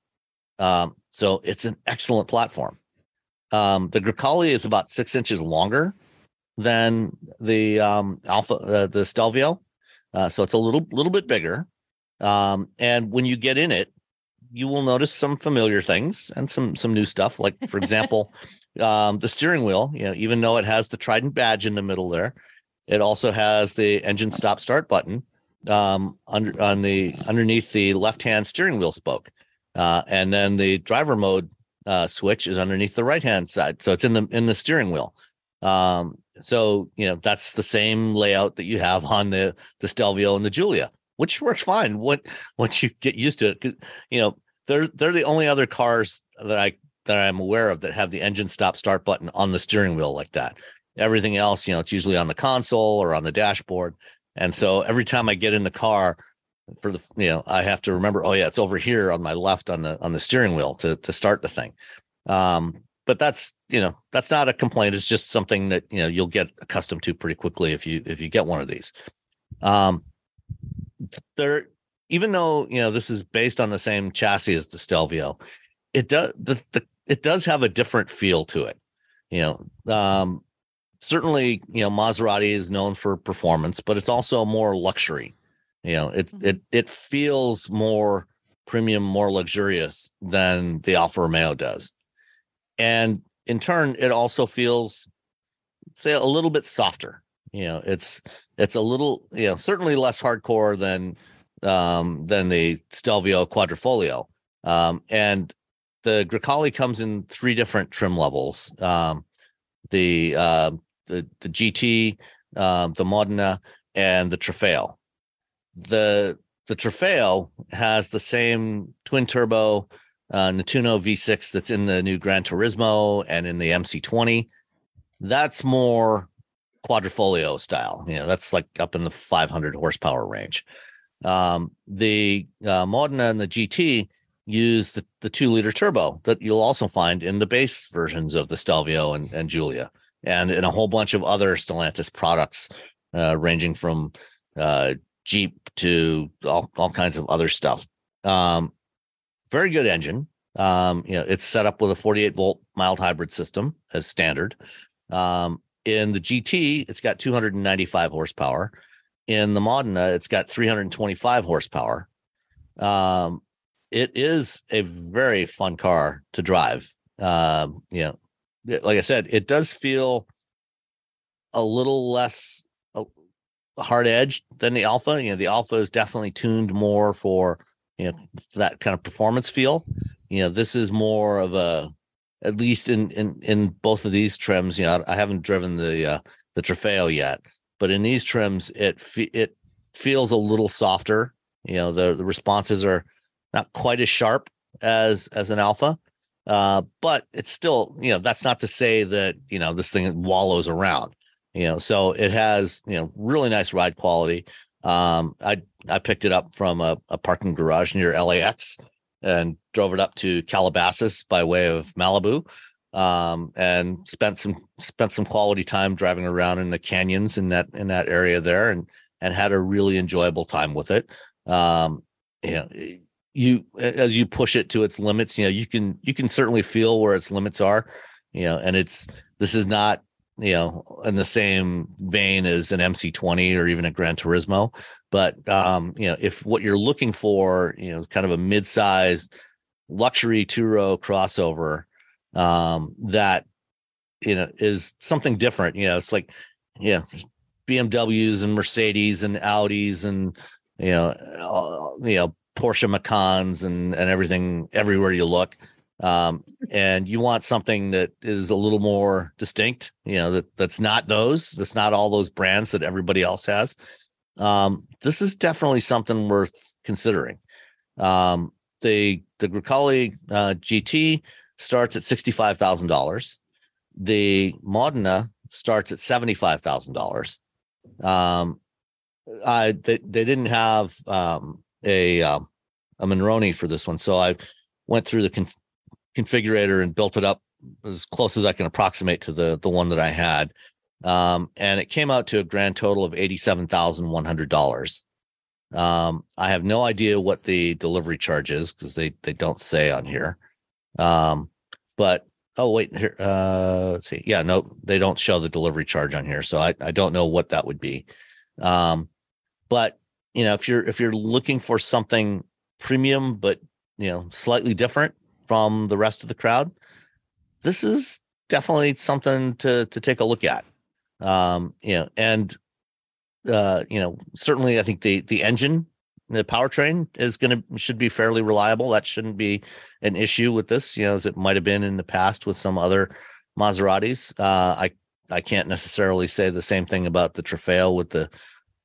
Um, so it's an excellent platform. Um, the Grecale is about six inches longer than the um, Alfa, uh, the Stelvio, uh, so it's a little little bit bigger. Um, and when you get in it, you will notice some familiar things and some some new stuff. Like for [laughs] example, um, the steering wheel. You know, even though it has the Trident badge in the middle there, it also has the engine stop start button um, under on the underneath the left hand steering wheel spoke, uh, and then the driver mode uh, switch is underneath the right hand side, so it's in the in the steering wheel. Um, so you know that's the same layout that you have on the the Stelvio and the Giulia, which works fine when once you get used to it. You know they're they're the only other cars that I that I'm aware of that have the engine stop start button on the steering wheel like that. Everything else, you know, it's usually on the console or on the dashboard. And so every time I get in the car for the, you know, I have to remember, oh yeah, it's over here on my left on the on the steering wheel to to start the thing. Um, but that's you know that's not a complaint. It's just something that you know you'll get accustomed to pretty quickly if you if you get one of these. Um, there, even though you know this is based on the same chassis as the Stelvio, it does the, the it does have a different feel to it. You know, um, certainly you know Maserati is known for performance, but it's also more luxury. You know, it mm-hmm. it it feels more premium, more luxurious than the Alfa Romeo does, and in turn, it also feels say a little bit softer. You know, it's it's a little you know certainly less hardcore than um than the Stelvio Quadrifoglio, um, and the Grecale comes in three different trim levels. Um, the uh, the the GT, um, the Modena, and the Trofeo. The the Trofeo has the same twin turbo uh, Nettuno V6 that's in the new Gran Turismo and in the MC20. That's more quadrifoglio style. You know, that's like up in the 500 horsepower range. Um, the uh, Modena and the GT use the, the two liter turbo that you'll also find in the base versions of the Stelvio and, and Giulia and in a whole bunch of other Stellantis products, uh, ranging from uh, Jeep to all, all kinds of other stuff. Um, very good engine. Um, you know, it's set up with a 48 volt mild hybrid system as standard. Um, in the GT, it's got 295 horsepower. In the Modena, it's got 325 horsepower. Um, it is a very fun car to drive. Um, you know, like I said, it does feel a little less uh, hard edged than the Alfa. You know, the Alfa is definitely tuned more for you know that kind of performance feel. You know, this is more of a at least in in in both of these trims. You know, I haven't driven the uh, the Trofeo yet, but in these trims, it it feels a little softer. You know, the the responses are not quite as sharp as as an Alfa. Uh, but it's still, you know, that's not to say that, you know, this thing wallows around, you know, so it has, you know, really nice ride quality. Um, I, I picked it up from a, a parking garage near LAX and drove it up to Calabasas by way of Malibu. Um, and spent some, spent some quality time driving around in the canyons in that, in that area there and, and had a really enjoyable time with it. Um, you know, you as you push it to its limits you know you can you can certainly feel where its limits are you know and it's this is not you know in the same vein as an mc20 or even a gran turismo but um you know if what you're looking for you know is kind of a mid-sized luxury two-row crossover um that you know is something different you know it's like yeah bmws and mercedes and audis and you know uh, you know Porsche Macans and and everything everywhere you look. Um, and you want something that is a little more distinct, you know, that that's not those, that's not all those brands that everybody else has. Um, this is definitely something worth considering. Um, the the Grecale uh, GT starts at sixty five thousand dollars. The Modena starts at seventy five thousand dollars. Um, I they, they didn't have um, a um, a Monroney for this one, so I went through the conf- configurator and built it up as close as I can approximate to the the one that I had, um, and it came out to a grand total of eighty seven thousand one hundred dollars. Um, I have no idea what the delivery charge is because they they don't say on here. Um, but oh wait here uh let's see yeah no they don't show the delivery charge on here so i, I don't know what that would be um but you know if you're if you're looking for something premium but you know slightly different from the rest of the crowd this is definitely something to to take a look at. Um you know and uh you know certainly i think the the engine the powertrain is going to should be fairly reliable. That shouldn't be an issue with this you know as it might have been in the past with some other maseratis. Uh i i can't necessarily say the same thing about the trofeo with the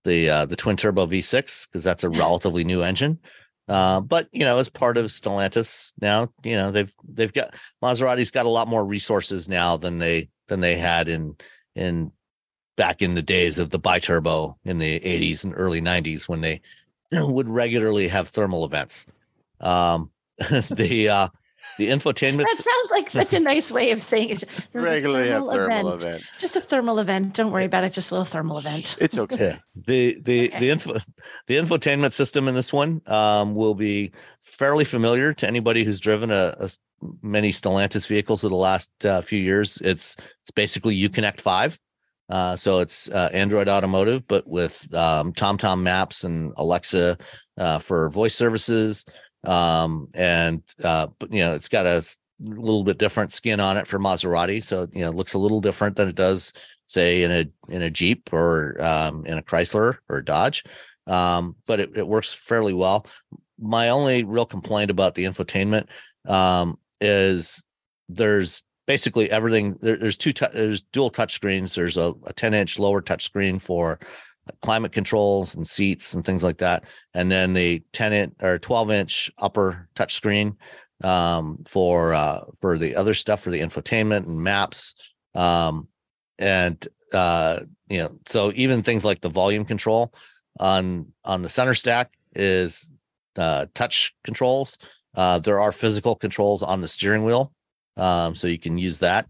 the uh, the twin turbo V6 because that's a [laughs] relatively new engine. Uh, but you know, as part of Stellantis now, you know they've they've got Maserati's got a lot more resources now than they than they had in in back in the days of the biturbo in the 80s and early 90s when they [clears throat] would regularly have thermal events. Um, [laughs] the uh, the infotainment. That sounds like such a nice way of saying it. Regularly a thermal, thermal event. event. Just a thermal event. Don't worry about it. Just a little thermal event. It's okay. Yeah. The the okay. the info the infotainment system in this one um, will be fairly familiar to anybody who's driven a, a many Stellantis vehicles of the last uh, few years. It's it's basically Uconnect five. Uh, so it's uh, Android Automotive, but with um, TomTom Maps and Alexa uh, for voice services um, and uh, but, you know it's got a little bit different skin on it for Maserati, so you know it looks a little different than it does say in a in a Jeep or um, in a Chrysler or a Dodge, um, but it, it works fairly well. My only real complaint about the infotainment um, is there's basically everything. There, there's two. There's dual touch screens. There's a, a 10 inch lower touch screen for climate controls and seats and things like that, and then the 10 inch or 12 inch upper touch screen um, for uh, for the other stuff for the infotainment and maps. Um, and uh, you know, so even things like the volume control on on the center stack is uh, touch controls. Uh, there are physical controls on the steering wheel, um, so you can use that.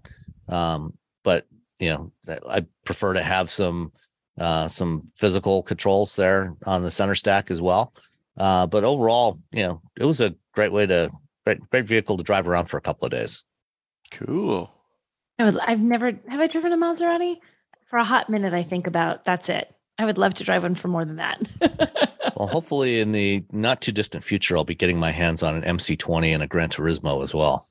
Um, but you know, I prefer to have some uh, some physical controls there on the center stack as well. Uh, but overall, you know, it was a great way to great great vehicle to drive around for a couple of days. Cool. I would. I've never have I driven a Maserati for a hot minute. I think about that's it. I would love to drive one for more than that. [laughs] well, hopefully, in the not too distant future, I'll be getting my hands on an MC20 and a Gran Turismo as well.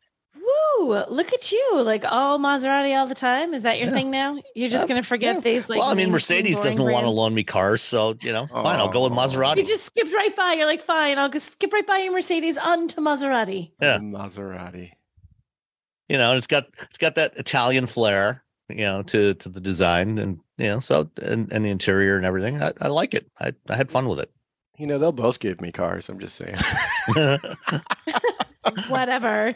Woo! Look at you, like all Maserati all the time. Is that your yeah. thing now? You're just yeah. going to forget yeah. these? Like, well, I mean, Mercedes doesn't want to loan me cars, so you know, fine, I'll go with oh. Maserati. You just skipped right by. You're like, fine, I'll just skip right by your Mercedes onto Maserati. Yeah, Maserati. You know, it's got it's got that Italian flair, you know, to to the design, and you know, so and, and the interior and everything. I, I like it. I, I had fun with it. You know, they'll both give me cars. I'm just saying. [laughs] [laughs] Whatever.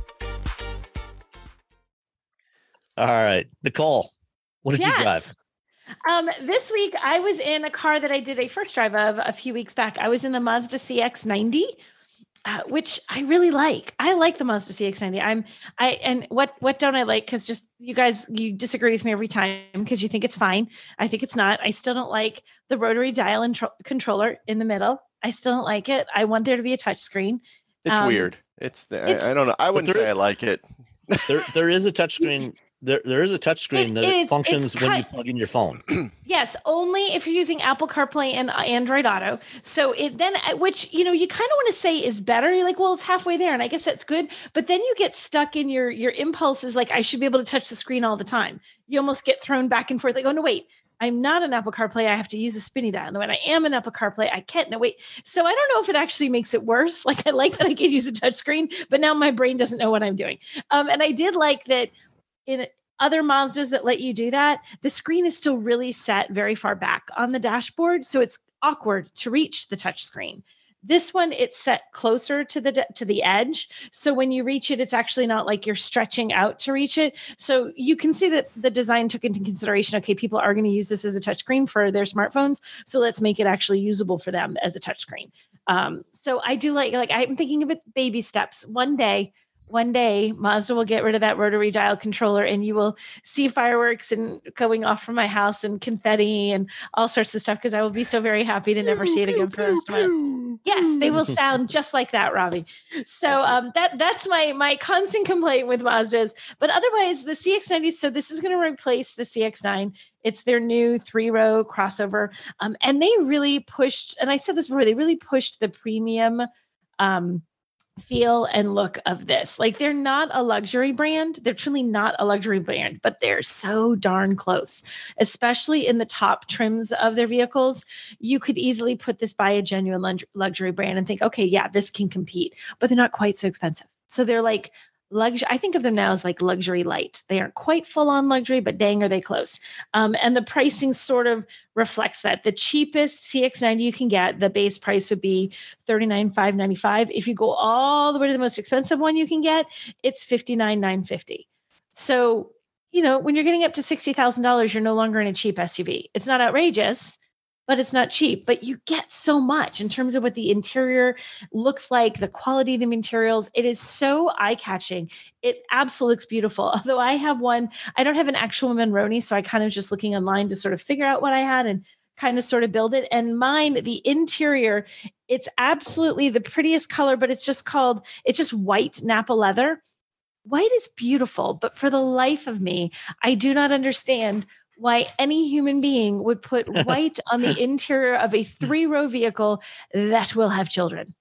All right, Nicole, what did yes. you drive? Um, this week I was in a car that I did a first drive of a few weeks back. I was in the Mazda CX-90, uh, which I really like. I like the Mazda CX-90. I'm I and what what don't I like? Because just you guys you disagree with me every time because you think it's fine. I think it's not. I still don't like the rotary dial and tro- controller in the middle. I still don't like it. I want there to be a touch screen. It's um, weird. It's, the, it's I, I, don't know. I wouldn't say I like it. there there is a [laughs] touch screen there, there is a touchscreen that is, functions when you plug in your phone. [clears throat] yes, only if you're using Apple CarPlay and Android Auto. So it then, uh, which you know, you kind of want to say is better. You're like, well, it's halfway there, and I guess that's good. But then you get stuck in your your impulses. Like, I should be able to touch the screen all the time. You almost get thrown back and forth. Like, oh no, wait, I'm not an Apple CarPlay. I have to use a spinny dial. No, when I am an Apple CarPlay, I can't. No, wait. So I don't know if it actually makes it worse. [laughs] Like I like that I can use a touch screen, but now my brain doesn't know what I'm doing. Um, and I did like that in other Mazdas that let you do that, the screen is still really set very far back on the dashboard, so it's awkward to reach the touch screen. This one it's set closer to the to the edge, so when you reach it, it's actually not like you're stretching out to reach it. So you can see that the design took into consideration. Okay, people are going to use this as a touchscreen for their smartphones, so let's make it actually usable for them as a touchscreen. Um, so I do like like I'm thinking of it baby steps. One day one day Mazda will get rid of that rotary dial controller and you will see fireworks and going off from my house and confetti and all sorts of stuff because I will be so very happy to never see it again for the rest of my life. Yes, they will sound just like that, Robbie. So um, that that's my my constant complaint with Mazdas. But otherwise, the CX90. So this is going to replace the CX9. It's their new three row crossover, um, and they really pushed. And I said this before. They really pushed the premium. Um, feel and look of this. Like they're not a luxury brand. They're truly not a luxury brand, but they're so darn close, especially in the top trims of their vehicles. You could easily put this by a genuine luxury brand and think, okay, yeah, this can compete, but they're not quite so expensive. So they're like luxury i think of them now as like luxury light. They aren't quite full on luxury but dang are they close. Um, and the pricing sort of reflects that. The cheapest cx90 you can get the base price would be 39595 if you go all the way to the most expensive one you can get it's 59950 so you know when you're getting up to $60000 you're no longer in a cheap suv it's not outrageous but it's not cheap. But you get so much in terms of what the interior looks like, the quality of the materials. It is so eye catching. It absolutely looks beautiful. [laughs] Although I have one, I don't have an actual Monroney, so I kind of just looking online to sort of figure out what I had and kind of sort of build it. And mine, the interior, it's absolutely the prettiest color, but it's just called, it's just white Nappa leather. White is beautiful, but for the life of me, I do not understand why any human being would put [laughs] white on the interior of a three row vehicle that will have children.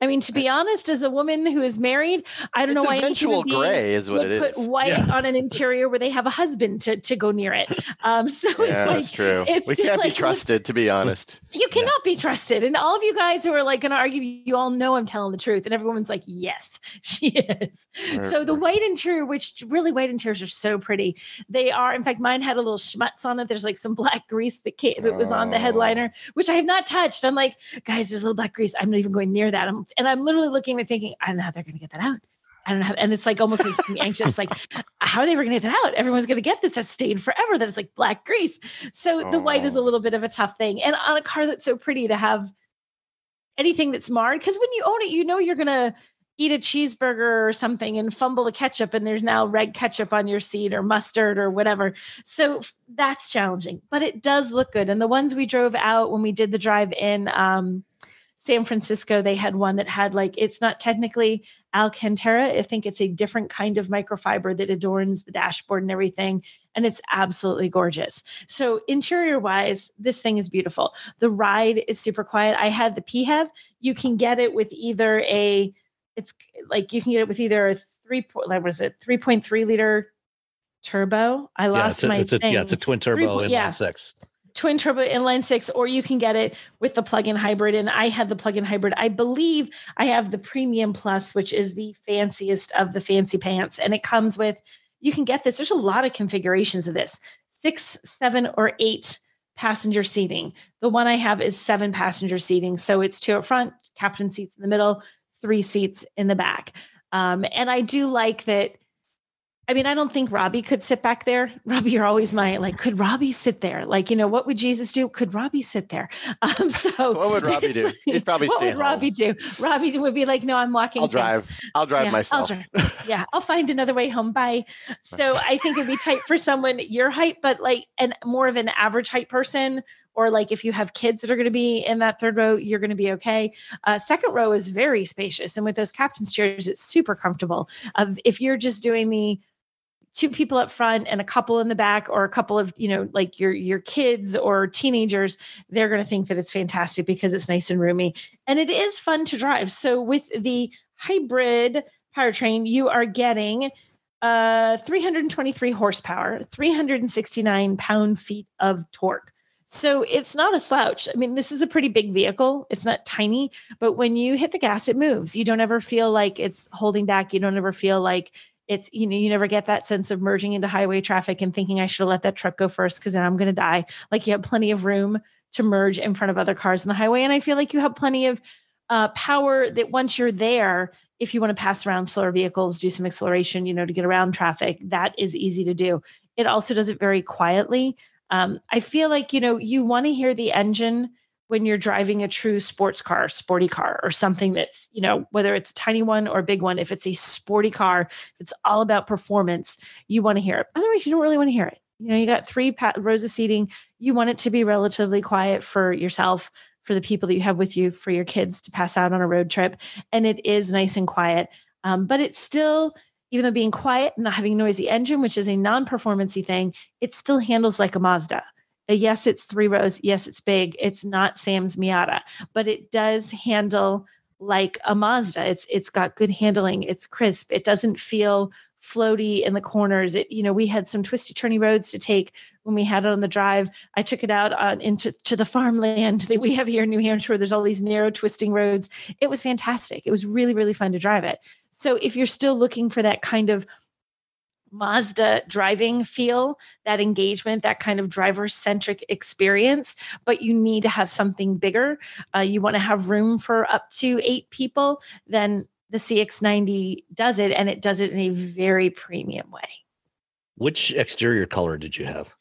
I mean, to be honest, as a woman who is married, I don't it's know why eventual gray is what would it put is. white yeah. on an interior where they have a husband to, to go near it. Um, so [laughs] yeah, it's like, that's true. It's we can't like, be trusted, to be honest. You cannot yeah. be trusted. And all of you guys who are like going to argue, you all know I'm telling the truth. And everyone's like, yes, [laughs] she is. So the white interior, which really white interiors are so pretty. They are, in fact, mine had a little schmutz on it. There's like some black grease that came, that was on the headliner, which I have not touched. I'm like, guys, there's a little black grease. I'm not even going near that. I'm, and I'm literally looking and thinking, I don't know how they're going to get that out. I don't know. How, and it's like almost making me anxious. Like, [laughs] how are they ever going to get that out? Everyone's going to get this. That's staying forever. That is like black grease. So the white is a little bit of a tough thing. And on a car that's so pretty to have anything that's marred, because when you own it, you know you're going to eat a cheeseburger or something and fumble the ketchup and there's now red ketchup on your seat or mustard or whatever. So that's challenging, but it does look good. And the ones we drove out when we did the drive in, um, San Francisco, they had one that had like, it's not technically Alcantara. I think it's a different kind of microfiber that adorns the dashboard and everything. And it's absolutely gorgeous. So, interior wise, this thing is beautiful. The ride is super quiet. I had the PHEV. You can get it with either a, it's like you can get it with either a three, like was it 3.3 liter turbo? I lost yeah, my it's a, thing. yeah, it's a twin turbo Three, inline yeah. six twin turbo inline six, or you can get it with the plug-in hybrid. And I had the plug-in hybrid. I believe I have the premium plus, which is the fanciest of the fancy pants. And it comes with, you can get this. There's a lot of configurations of this. Six, seven, or eight passenger seating. The one I have is seven passenger seating. So it's two up front, captain seats in the middle, three seats in the back. Um, and I do like that I mean, I don't think Robbie could sit back there. [laughs] Robbie, you're always my like, could Robbie sit there? Like, you know, what would Jesus do? Could Robbie sit there? [laughs] Um, so what would Robbie do? He'd probably what stay would home. Robbie do? Robbie would be like, no, I'm walking. I'll drive. I'll drive yeah, myself. I'll drive. yeah, I'll find another way home. Bye. So I think it'd be tight for someone your height, but like and more of an average height person, or like if you have kids that are going to be in that third row, you're going to be okay. Uh, second row is very spacious, and with those captain's chairs, it's super comfortable. Uh, if you're just doing the two people up front and a couple in the back or a couple of you know like your your kids or teenagers they're going to think that it's fantastic because it's nice and roomy and it is fun to drive so with the hybrid powertrain you are getting uh 323 horsepower 369 pound feet of torque so it's not a slouch. I mean, this is a pretty big vehicle. It's not tiny, but when you hit the gas, it moves. You don't ever feel like it's holding back. You don't ever feel like it's you know you never get that sense of merging into highway traffic and thinking i should have let that truck go first because then i'm going to die. Like you have plenty of room to merge in front of other cars on the highway and i feel like you have plenty of uh, power that once you're there if you want to pass around slower vehicles do some acceleration you know to get around traffic that is easy to do. It also does it very quietly. Um, i feel like you know you want to hear the engine when you're driving a true sports car, sporty car, or something that's, you know, whether it's a tiny one or a big one, if it's a sporty car, it's all about performance, you want to hear it. Otherwise, you don't really want to hear it. You know, you got three rows of seating. You want it to be relatively quiet for yourself, for the people that you have with you for your kids to pass out on a road trip. And it is nice and quiet. Um, but it's still, even though being quiet and not having a noisy engine, which is a non-performancy thing, it still handles like a Mazda. Yes, it's three rows. Yes, it's big. It's not Sam's Miata, but it does handle like a Mazda. It's it's got good handling. It's crisp. It doesn't feel floaty in the corners. It, you know, we had some twisty turny roads to take when we had it on the drive. I took it out on into to the farmland [laughs] that we have here in New Hampshire. There's all these narrow twisting roads. It was fantastic. It was really really fun to drive it. So if you're still looking for that kind of Mazda driving feel, that engagement, that kind of driver centric experience, but you need to have something bigger. Uh, you want to have room for up to eight people, then the CX90 does it, and it does it in a very premium way. Which exterior color did you have?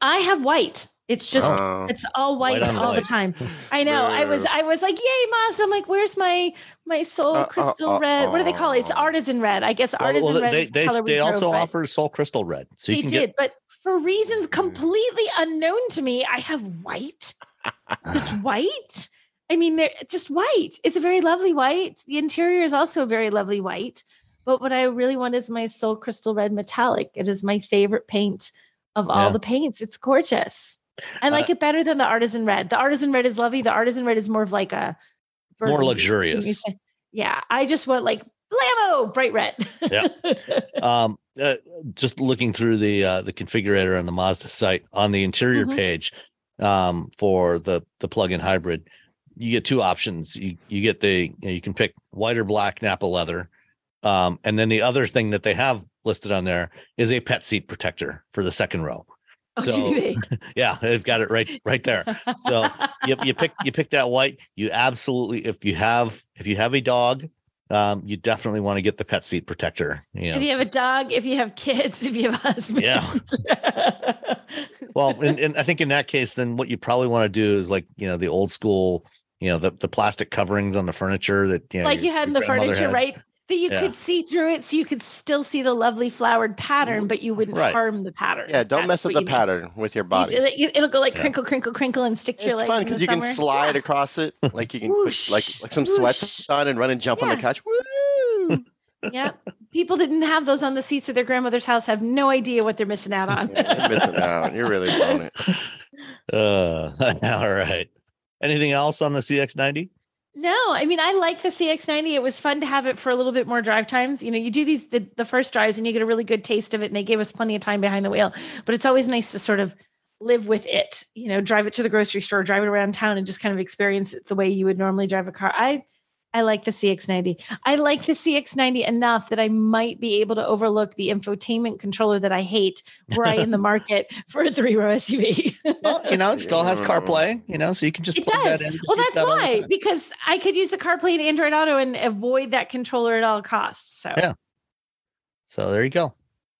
I have white. It's just Oh. it's all white, White on all the time. I know. I was I was like, yay, Mazda. I'm like, where's my my soul Uh, uh, crystal uh, red? What do they call it? It's uh. artisan red. I guess Well, artisan well, red. they is the they, color we they also drove, offer Soul Crystal Red, so you they can did, get but for reasons completely unknown to me, I have white. Just [laughs] white. I mean, they're just white. It's a very lovely white. The interior is also a very lovely white. But what I really want is my soul crystal red metallic. It is my favorite paint of all Yeah. the paints. It's gorgeous. I like it better than the artisan red. The artisan red is lovely. The artisan red is more of like a More luxurious. Yeah, I just want like blammo, bright red. Yeah. [laughs] um uh, just looking through the uh the configurator on the mazda site on the interior Mhm. page um for the the plug-in hybrid you get two options you you get the you, know, you can pick white or black Nappa leather um and then the other thing that they have listed on there is a pet seat protector for the second row Oh, so [laughs] yeah they've got it right right there so you, you pick you pick that white you absolutely if you have if you have a dog um you definitely want to get the pet seat protector you know If you have a dog, if you have kids, if you have a husband. Yeah. [laughs] well and, and i think in that case then what you probably want to do is like you know the old school you know the, the plastic coverings on the furniture that you know like your- you had in the furniture, had. right? That you Yeah. could see through it, so you could still see the lovely flowered pattern, but you wouldn't Right. harm the pattern. Yeah, don't That's mess up the you need. pattern with your You- body. it- It'll go like Yeah. crinkle, crinkle, crinkle, and stick to your It's legs fun because the you can slide Yeah. across it, like you can put like like some sweats on and run and jump on the couch. Woo! [laughs] yeah, people didn't have those on the seats of their grandmother's house. Have no idea what they're missing out on. Yeah, you're missing out. You're really blowing it. [laughs] uh [laughs] all right anything else on the cx90 No, I mean I like the CX90. It was fun to have it for a little bit more drive times. You know, you do these the, the first drives and you get a really good taste of it, and they gave us plenty of time behind the wheel. But it's always nice to sort of live with it. You know, drive it to the grocery store, drive it around town, and just kind of experience it the way you would normally drive a car. I I like the CX90. I like the CX90 enough that I might be able to overlook the infotainment controller that I hate were I in the [laughs] market for a three row SUV. well you know it still has carplay you know so you can just It plug does. that in Well, that's that why, because I could use the CarPlay and Android Auto and avoid that controller at all costs. So, Yeah. so there you go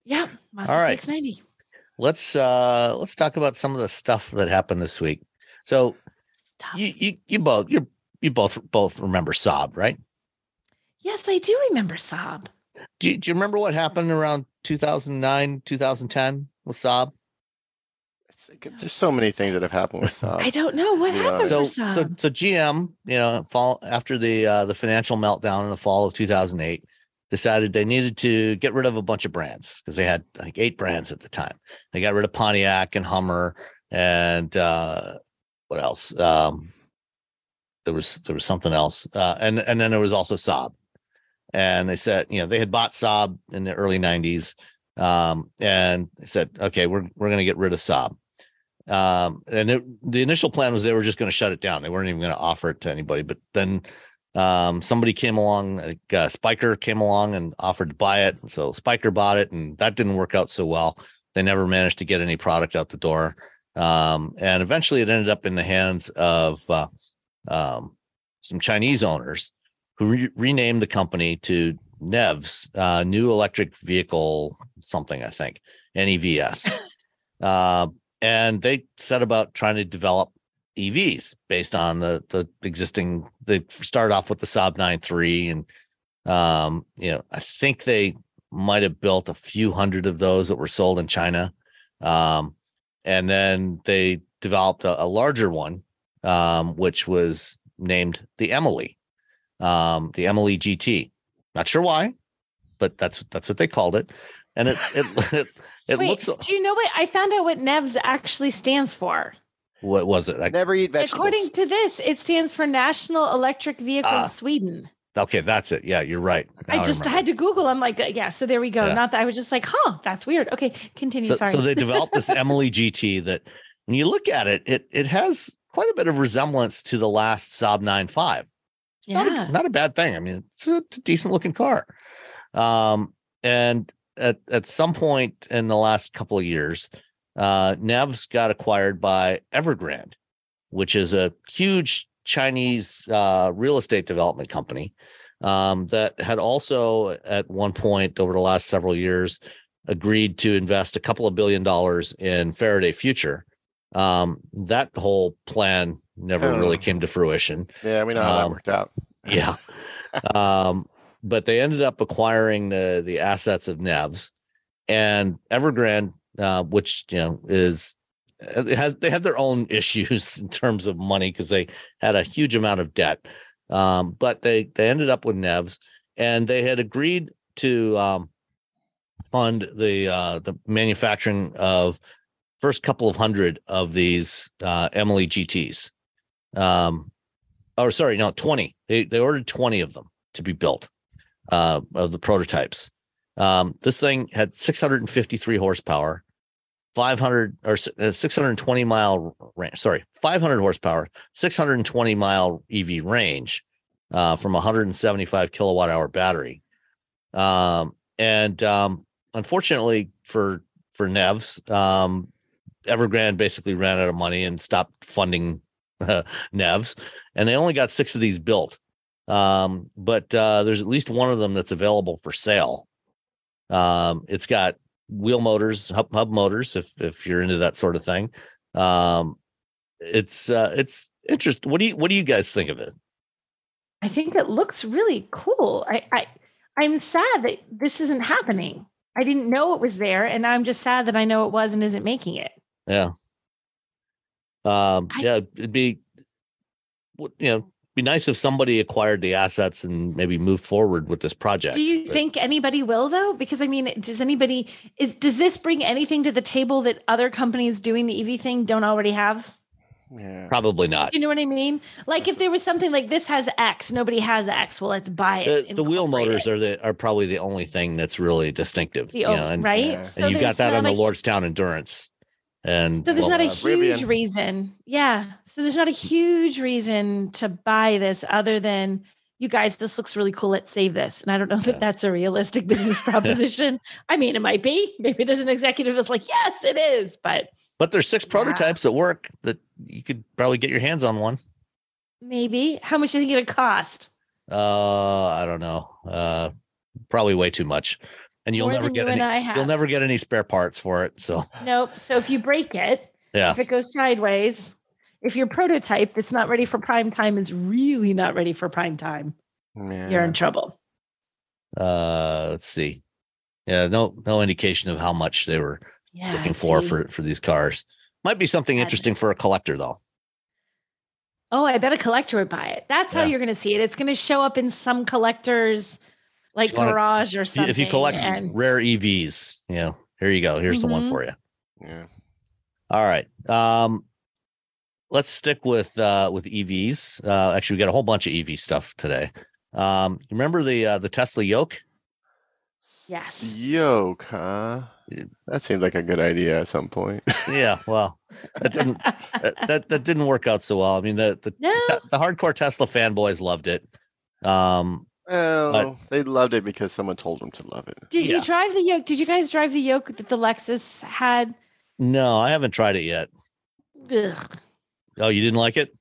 yeah, Mazda All right. 690. let's uh let's talk about some of the stuff that happened this week so you you, you both you you both both remember Saab, right yes, I do remember Saab. do you, do you remember what happened around 2009 2010 with Saab There's so many things that have happened with [laughs] Saab. I don't know what Yeah. happened so for Saab. so so GM, you know, fall after the uh, the financial meltdown in the fall of 2008, decided they needed to get rid of a bunch of brands because they had like eight brands at the time. They got rid of Pontiac and Hummer and uh, what else? Um, there was there was something else, uh, and and then there was also Saab. And they said, you know, they had bought Saab in the early 90s, um, and they said, okay, we're we're going to get rid of Saab. Um and it, the initial plan was they were just going to shut it down. They weren't even going to offer it to anybody but then um somebody came along like uh, Spyker came along and offered to buy it so Spyker bought it and that didn't work out so well. They never managed to get any product out the door um and eventually it ended up in the hands of uh, um some chinese owners who re- renamed the company to nevs uh new electric vehicle something i think nevs [laughs] uh, and they set about trying to develop EVs based on the the existing. They started off with the Saab 9.3, and um, you know, I think they might have built a few hundred of those that were sold in China, um, and then they developed a, a larger one um, which was named the Emily, um, the Emily GT. Not sure why, but that's that's what they called it, and it it [laughs] it, it Wait, looks. do you know what? I found out what NEVS actually stands for. What was it? I, Never eat vegetables. According to this, it stands for National Electric Vehicle Ah, Sweden. okay, that's it. Yeah, you're right. Now I just remember. had to Google. I'm like, yeah. So there we go. Yeah. Not that I was just like, huh, that's weird. Okay, continue. So, Sorry. so they [laughs] developed this Emily GT that when you look at it, it it has quite a bit of resemblance to the last Saab 95. It's not, Yeah. a, not a bad thing. I mean, it's a, it's a decent looking car. Um, and at, at some point in the last couple of years, uh, Nevs got acquired by Evergrande, which is a huge Chinese uh, real estate development company um, that had also, at one point over the last several years, agreed to invest a couple of billion dollars in Faraday Future. Um, that whole plan never really came to fruition. Yeah, we know how that Um, worked out. [laughs] Yeah. um, but they ended up acquiring the the assets of Nevs and Evergrande, uh, which you know is has they had their own [laughs] issues in terms of money because they had a huge amount of debt. Um, but they they ended up with Nevs and they had agreed to um, fund the uh, the manufacturing of first couple of hundred of these uh, Emily GTs. Um, or sorry, no, 20. They they ordered 20 of them to be built uh, of the prototypes. Um, this thing had 653 horsepower, 500 or uh, 620 mile range. Sorry, 500 horsepower, 620 mile EV range uh, from 175 kilowatt hour battery. Um, and um, unfortunately for for Nevs, um, Evergrande basically ran out of money and stopped funding [laughs] uh, Nevs, and they only got six of these built. Um, but uh, there's at least one of them that's available for sale. Um, it's got wheel motors, hub, hub motors, if if you're into that sort of thing. Um, it's uh, it's interesting. What do you what do you guys think of it? I think it looks really cool. I, I I'm sad that this isn't happening. I didn't know it was there, and I'm just sad that I know it was and isn't making it. Yeah. Um, I- yeah, it'd be, you know, be nice if somebody acquired the assets and maybe moved forward with this project. Do you but- think anybody will though? Because I mean, does anybody is does this bring anything to the table that other companies doing the EV thing don't already have? Yeah. Probably not. You know what I mean? Like if there was something like this has X, nobody has X. Well, let's buy it. The, the wheel motors it. are the are probably the only thing that's really distinctive. The you know, and, right. yeah. and you've got that on not the a- Lordstown Endurance. And So there's well, not a uh, huge Rivian. reason. Yeah. So there's not a huge reason to buy this other than you guys, this looks really cool. Let's save this. And I don't know that Yeah. that's a realistic [laughs] business proposition. I mean, it might be. Maybe there's an executive that's like, yes, it is. But but there's six Yeah. prototypes at work that you could probably get your hands on one. maybe. How much do you think it would cost? Uh, I don't know. Uh, probably way too much, and you'll never get you any. You'll never get any spare parts for it. So [laughs] Nope. So if you break it, yeah, if it goes sideways, if your prototype that's not ready for prime time is really not ready for prime time, Yeah. you're in trouble. uh, let's see. Yeah, no, no indication of how much they were Yeah. looking for see? for for these cars. Might be something interesting for a collector though. Oh, I bet a collector would buy it. That's how Yeah. you're going to see it. It's going to show up in some collectors, like you wanna- garage or something. if you collect and rare EVs, you know, here you go. Here's the one Mhm. for you. Yeah. All right. Um, let's stick with uh with EVs. Uh, actually, we got a whole bunch of EV stuff today. Um, remember the uh, the Tesla yoke? yes, Yoke, huh? That seemed like a good idea at some point. [laughs] Yeah. Well, that didn't that, [laughs] that that didn't work out so well. I mean, the the no, the hardcore Tesla fanboys loved it. Um, Well, they loved it because someone told them to love it. did yeah. you drive the yoke? Did you guys drive the yoke that the Lexus had? no, I haven't tried it yet. Ugh. Oh, you didn't like it?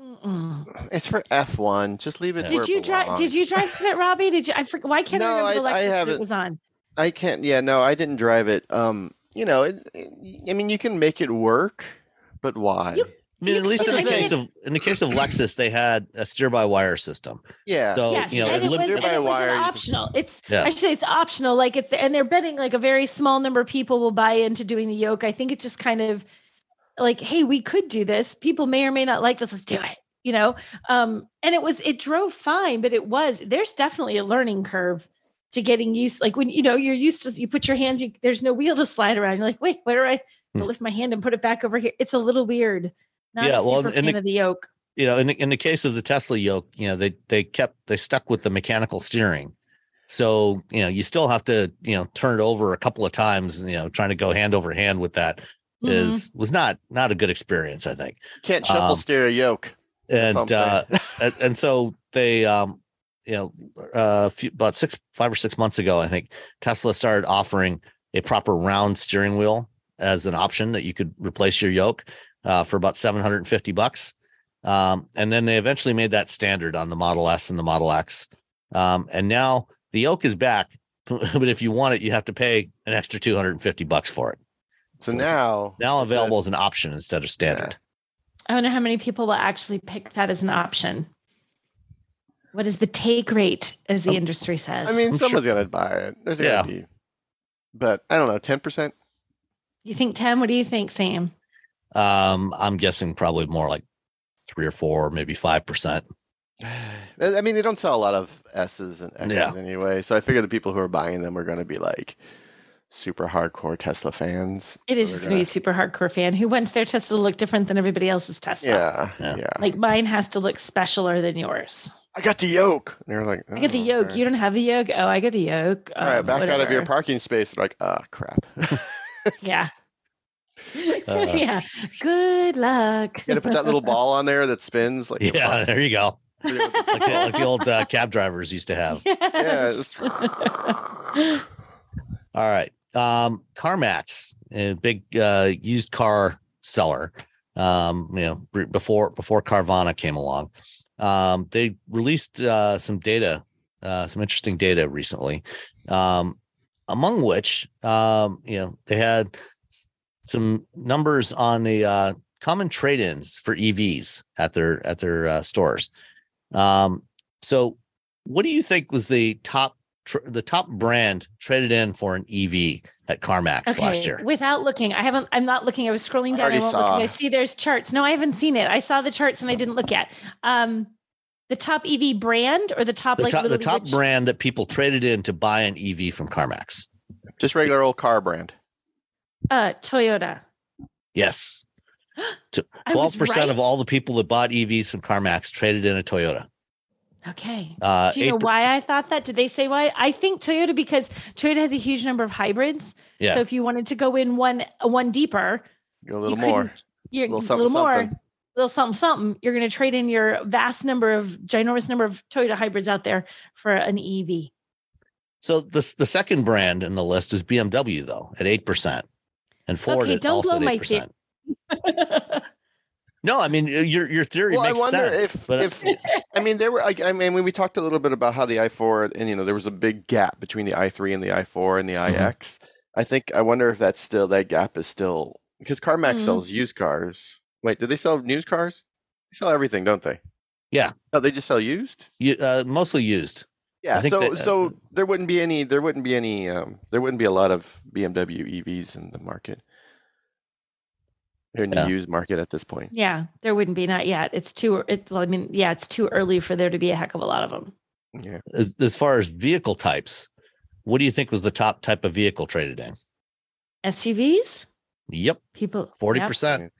Mm-mm. It's for F1. Just leave it. Yeah. where Did you drive? belongs. Did you drive [laughs] it, Robbie? Did you? I forget. Why can't No, I remember the I- I Lexus that it was on? I can't. Yeah, no, I didn't drive it. Um, you know, it, it- I mean, you can make it work, but why? You- I mean, You at least in the case of in the case of Lexus, they had a steer by wire system. yeah. So yes, you know, and it it was, Steer by it wire, an optional. It's Yeah. actually it's optional. Like it's and they're betting like a very small number of people will buy into doing the yoke. I think it's just kind of like, hey, we could do this. People may or may not like this. Let's do it. You know, um, and it was it drove fine, but it was there's definitely a learning curve to getting used. Like when you know you're used to you put your hands, you, there's no wheel to slide around. You're like, wait, where do I Hmm. lift my hand and put it back over here? It's a little weird. Not Yeah, a well, super and fan the- of the yoke. you know, in the, in the case of the Tesla yoke, you know, they they kept they stuck with the mechanical steering. So, you know, you still have to, you know, turn it over a couple of times, you know, trying to go hand over hand with that Mhm. is was not not a good experience, I think. Can't shuffle Um, steer a yoke. And uh [laughs] and, and so they um you know uh, a few, about six five or six months ago i think tesla started offering a proper round steering wheel as an option that you could replace your yoke uh, for about 750 bucks um, and then they eventually made that standard on the model s and the model x um, and now the yoke is back [laughs] but if you want it you have to pay an extra 250 bucks for it so so now now is that- available as an option instead of standard I wonder how many people will actually pick that as an option. What is the take rate, as the Um, industry says? I mean, I'm someone's gonna buy it. There's Yeah. gonna be, but I don't know, ten percent. you think 10? What do you think, Sam? Um, i'm guessing probably more like three or four maybe five percent [sighs] I mean, they don't sell a lot of S's and X's Yeah. anyway, so I figure the people who are buying them are going to be like super hardcore Tesla fans. It is so just they're going to be a super hardcore fan who wants their Tesla to look different than everybody else's Tesla. Yeah, Yeah. yeah, Like mine has to look specialer than yours. I got the yoke. And they're like, I got the "Oh, yoke. okay." You don't have the yoke. Oh, I got the yoke. All right, Um, back out of your parking space. They're like, ah, crap. [laughs] Yeah. [laughs] Uh, yeah. Good luck. you got to put that little ball on there that spins. Like, yeah ball. [laughs] there you go Yeah, with the like the, like the old uh, [laughs] cab drivers used to have. Yes. it's- All right. Um, CarMax, a big uh, used car seller. Um, you know, before before Carvana came along, um, they released uh, some data, uh, some interesting data recently. Um, among which, um, you know, they had s- some numbers on the uh, common trade-ins for EVs at their at their uh, stores. Um, so, what do you think was the top tr- the top brand traded in for an EV at CarMax last year? Without looking, I haven't. I'm not looking. I was scrolling down. I, already won't look 'cause saw. I see there's charts. No, I haven't seen it. I saw the charts and I didn't look at. Um, the top EV brand or the top The like top, the top which- brand that people traded in to buy an EV from CarMax. just regular old car brand. Uh, Toyota. Yes, [gasps] twelve was percent of all the people that bought EVs from CarMax traded in a Toyota. Okay. Uh, Do you know 8% why I thought that? Did they say why? I think Toyota because Toyota has a huge number of hybrids. Yeah. So if you wanted to go in one one deeper, Go a little you more. couldn't- You're Little a something, little more, something. little something, something. You're going to trade in your vast number of ginormous number of Toyota hybrids out there for an EV. So the the second brand in the list is BMW though at eight percent, and Ford Okay, don't also blow my eight percent. No, I mean uh, your your theory Well, I makes wonder sense, if, but uh, if I mean there were like I mean when we talked a little bit about how the i4 and you know there was a big gap between the i3 and the i4 and the Mhm. ix. I think I wonder if that's still that gap is still because CarMax Mhm. sells used cars. Wait, do they sell new cars? They sell everything, don't they? Yeah. No, they just sell used. you, uh, mostly used. Yeah. think So that, uh, so there wouldn't be any there wouldn't be any um there wouldn't be a lot of BMW EVs in the market. Or in the Yeah. used market at this point. yeah, there wouldn't be not yet. It's too. It's well, I mean, yeah, it's too early for there to be a heck of a lot of them. Yeah. As, as far as vehicle types, what do you think was the top type of vehicle traded in? SUVs, Yep, people. forty percent.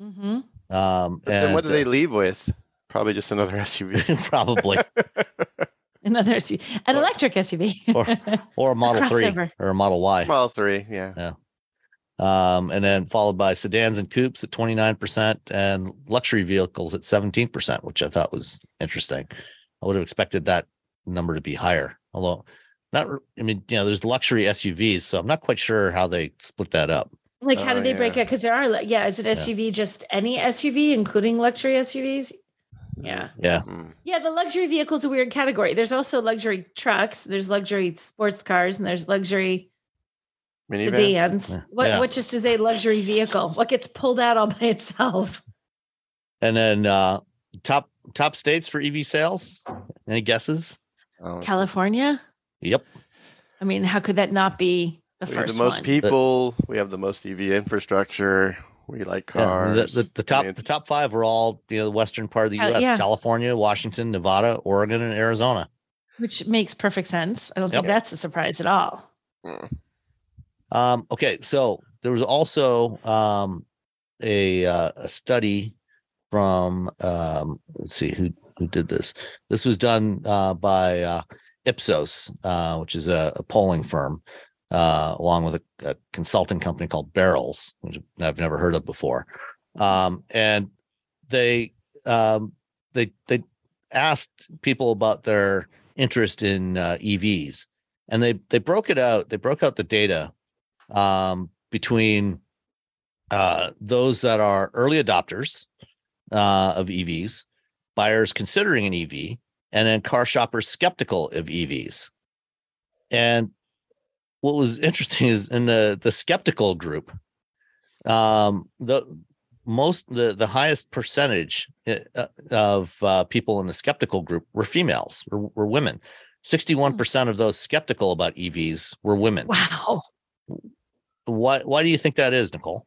Mm-hmm. Um, But then and what do they uh, leave with? Probably just another SUV. [laughs] probably [laughs] Another SUV, an Or- electric SUV, or- or a [laughs] Model Three or a Model Y. Model three, yeah. um, and then followed by sedans and coupes at 29% and luxury vehicles at 17%, which I thought was interesting. I would have expected that number to be higher, although not, I mean, you know, there's luxury SUVs, so I'm not quite sure how they split that up. Like, how Oh, did they break it? Because there are, yeah, is it SUV just any SUV, including luxury SUVs? Yeah. Yeah. Mm. Yeah, the luxury vehicle is a weird category. There's also luxury trucks, there's luxury sports cars, and there's luxury Minivans. sedans. Yeah. What Yeah. what just is a luxury vehicle? What gets pulled out all by itself? And then uh, top top states for EV sales. Any guesses? Oh, California? Yep. I mean, how could that not be the we have the most one? people. We have the most EV infrastructure. We like Yeah, cars. the, the, the top the top five are all you know the western part of the Uh, U.S. yeah. California, Washington, Nevada, Oregon, and Arizona. Which makes perfect sense. I don't think that's a surprise at all. mm, Um, okay, so there was also um, a uh, a study from um, let's see who who did this. This was done uh, by uh, Ipsos, uh, which is a, a polling firm, uh, along with a, a consulting company called Barrels, which I've never heard of before. Um, and they um, they they asked people about their interest in uh, EVs, and they they broke it out. They broke out the data um, between uh, those that are early adopters uh, of EVs, buyers considering an EV, and then car shoppers skeptical of EVs. And what was interesting is in the the skeptical group, um, the most the the highest percentage uh, of uh, people in the skeptical group were females, were, were women. Sixty-one percent of those skeptical about EVs were women. Wow. Why why do you think that is, Nicole?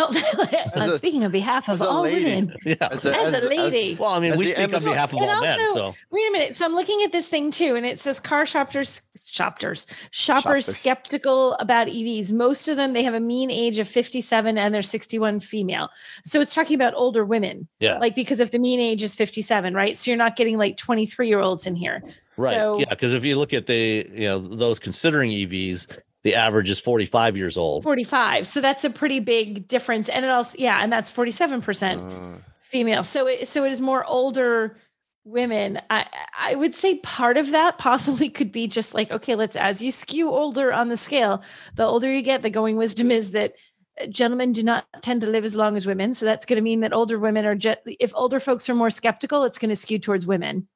Oh, [laughs] I'm a- speaking on behalf of all lady. women. [laughs] Yeah. As As, a- a lady. well, I mean, we speak on behalf of And all men, so Wait a minute. So I'm looking at this thing too, and it says car shoppers, shoppers, shoppers Shoppers. skeptical about EVs. Most of them they have a mean age of 57 and they're 61 female. So it's talking about older women, yeah, like because if the mean age is 57, right? So you're not getting like 23 year olds in here. right. So yeah, because if you look at the you know those considering EVs, the average is 45 years old. 45. So that's a pretty big difference. And it also, yeah, and that's 47% uh, female. So it so it is more older women. I I would say part of that possibly [laughs] could be just like okay, let's as you skew older on the scale, the older you get, the going wisdom is that uh, gentlemen do not tend to live as long as women. So that's going to mean that older women are just if older folks are more skeptical, it's going to skew towards women.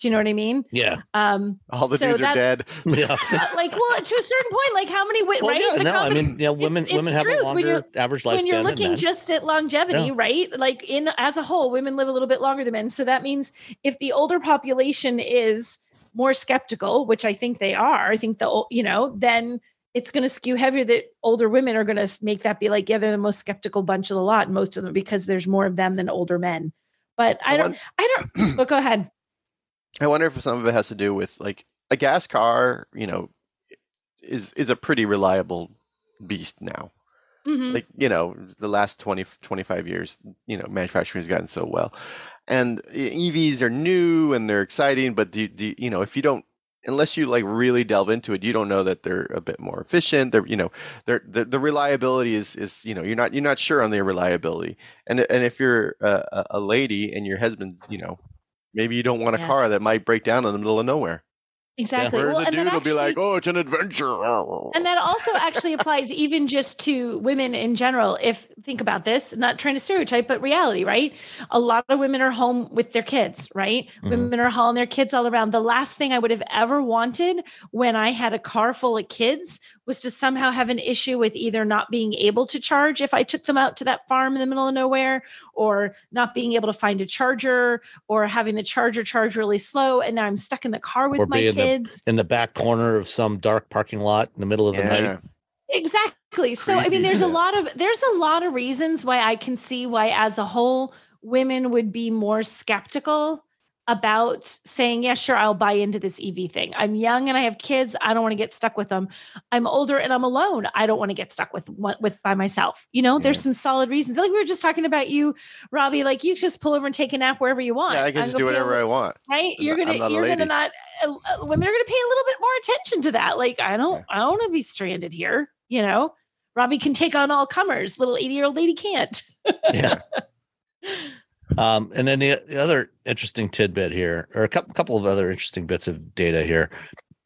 Do you know what I mean? Yeah, Um all the So dudes are dead. [laughs] yeah. uh, like well to a certain point like how many wi- Well, right yeah, The no, I mean, you know, it's- women it's women have a. When you're- longer average lifespan when you're than looking men. just at longevity, Yeah. right? Like in as a whole, women live a little bit longer than men. So that means if the older population is more skeptical, which I think they are, I think the ol- you know, then it's going to skew heavier that older women are going to make that be like, yeah, they're the most skeptical bunch of the lot, most of them, because there's more of them than older men. But I I don't, I don't, [clears throat] but go ahead. I wonder if some of it has to do with like a gas car, you know, is is a pretty reliable beast now. Mhm. Like, you know, the last 20 25 years, you know, manufacturing has gotten so well. And EVs are new and they're exciting, but do, do you know, if you don't unless you like really delve into it, you don't know that they're a bit more efficient. They're, you know, they're, the the reliability is is you know you're not you're not sure on their reliability. And and if you're a- a lady and your husband, you know, maybe you don't want a car that might break down in the middle of nowhere. Exactly. Whereas Well, a dude will be like, "Oh, it's an adventure." And that also actually applies even just to women in general. If think about this, not trying to stereotype, but reality, right? A lot of women are home with their kids, right? Mhm. Women are hauling their kids all around. The last thing I would have ever wanted when I had a car full of kids was to somehow have an issue with either not being able to charge if I took them out to that farm in the middle of nowhere, or not being able to find a charger, or having the charger charge really slow. And now I'm stuck in the car with Or my be in the- kids. in the back corner of some dark parking lot in the middle of the night. Yeah. Exactly. So I mean there's a lot of there's a lot of reasons why I can see why as a whole women would be more skeptical about saying, yeah, sure, I'll buy into this EV thing. I'm young and I have kids. I don't want to get stuck with them. I'm older and I'm alone. I don't want to get stuck with one with by myself. You know, there's some solid reasons. Like we were just talking about you, Robbie. Like you just pull over and take a nap wherever you want. Yeah, I can just do whatever I want. right I'm you're not a you're gonna not uh, uh, women are gonna pay a little bit more attention to that like i don't i don't want to be stranded here you know robbie can take on all comers little 80 year old lady can't Yeah. [laughs] Um, and then the, the other interesting tidbit here, or a couple, couple of other interesting bits of data here.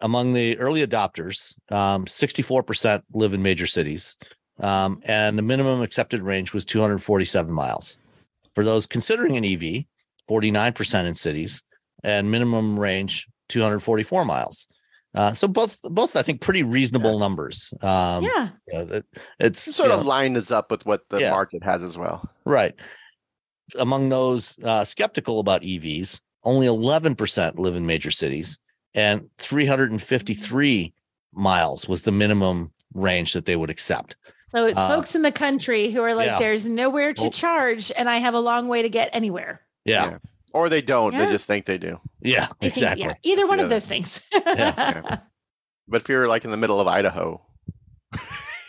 Among the early adopters, um, 64% live in major cities, um, and the minimum accepted range was 247 miles. For those considering an EV, 49% in cities, and minimum range 244 miles. Uh, so both, both I think pretty reasonable numbers. Um, yeah you know, that- it's It sort of know, line this up with what the Yeah. market has as well. Right. Among those uh, skeptical about EVs, only 11% live in major cities, and 353 miles was the minimum range that they would accept. So it's Uh, folks in the country who are like, yeah. there's nowhere to Well- charge, and I have a long way to get anywhere. Yeah. Yeah. Or they don't. Yeah. They just think they do. Yeah. [laughs] I think- exactly. yeah, either one of those things. Yeah. But if you're like in the middle of Idaho,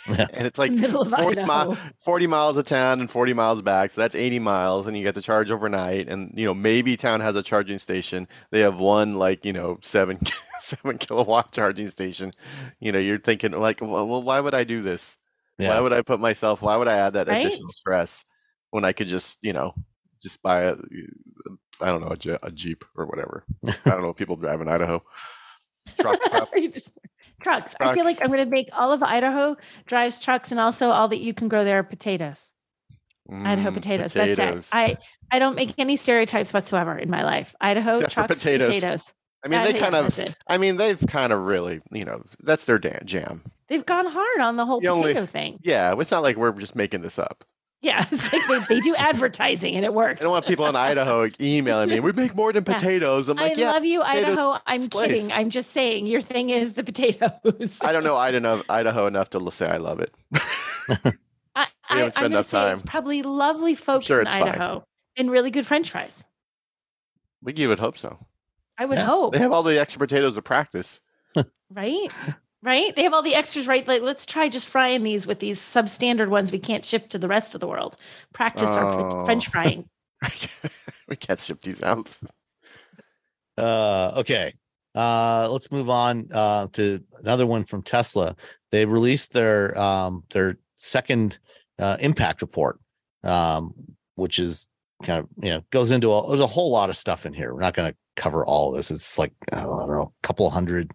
Yeah. [laughs] and it's like 40, mi- 40 miles of town and 40 miles back, so that's 80 miles, and you get to charge overnight. And you know maybe town has a charging station. They have one like you know seven [laughs] seven kilowatt charging station. You know you're thinking like, well, well why would I do this? Why would I put myself? Why would I add that Right? additional stress when I could just you know just buy a I don't know a, a jeep or whatever. I don't know what people drive in Idaho. Truck, [laughs] truck. You just- trucks. I feel like I'm going to make all of Idaho drives trucks, and also all that you can grow there are potatoes. Idaho Mm, potatoes. potatoes. That's it. I I don't make any stereotypes whatsoever in my life. Idaho [laughs] Except trucks, potatoes. potatoes. I mean, Uh, they kind of. I mean, they've kind of really, you know, that's their jam. They've gone hard on the whole The only- potato thing. Yeah, it's not like we're just making this up. Yeah, it's like they, they do [laughs] advertising and it works. I don't want people in Idaho emailing me. We make more than [laughs] potatoes. I'm I like, yeah. love you, Idaho. I'm place. kidding. I'm just saying your thing is the potatoes. I don't know [laughs] Idaho, Idaho enough to say I love it. I, We I, haven't I'm spent enough say it's time. probably lovely folks sure in it's fine. Idaho and really good French fries. we you would hope so. I would Yeah. hope, They have all the extra potatoes to practice. right? Right? They have all the extras, right? Like, let's try just frying these with these substandard ones we can't ship to the rest of the world. Practice our Oh. French frying. [laughs] we can't ship these out. Uh, okay. Uh, let's move on uh, to another one from Tesla. They released their um, their second uh, impact report, um, which is kind of you know goes into a, there's a whole lot of stuff in here. We're not going to cover all this. It's like oh, I don't know, a couple hundred,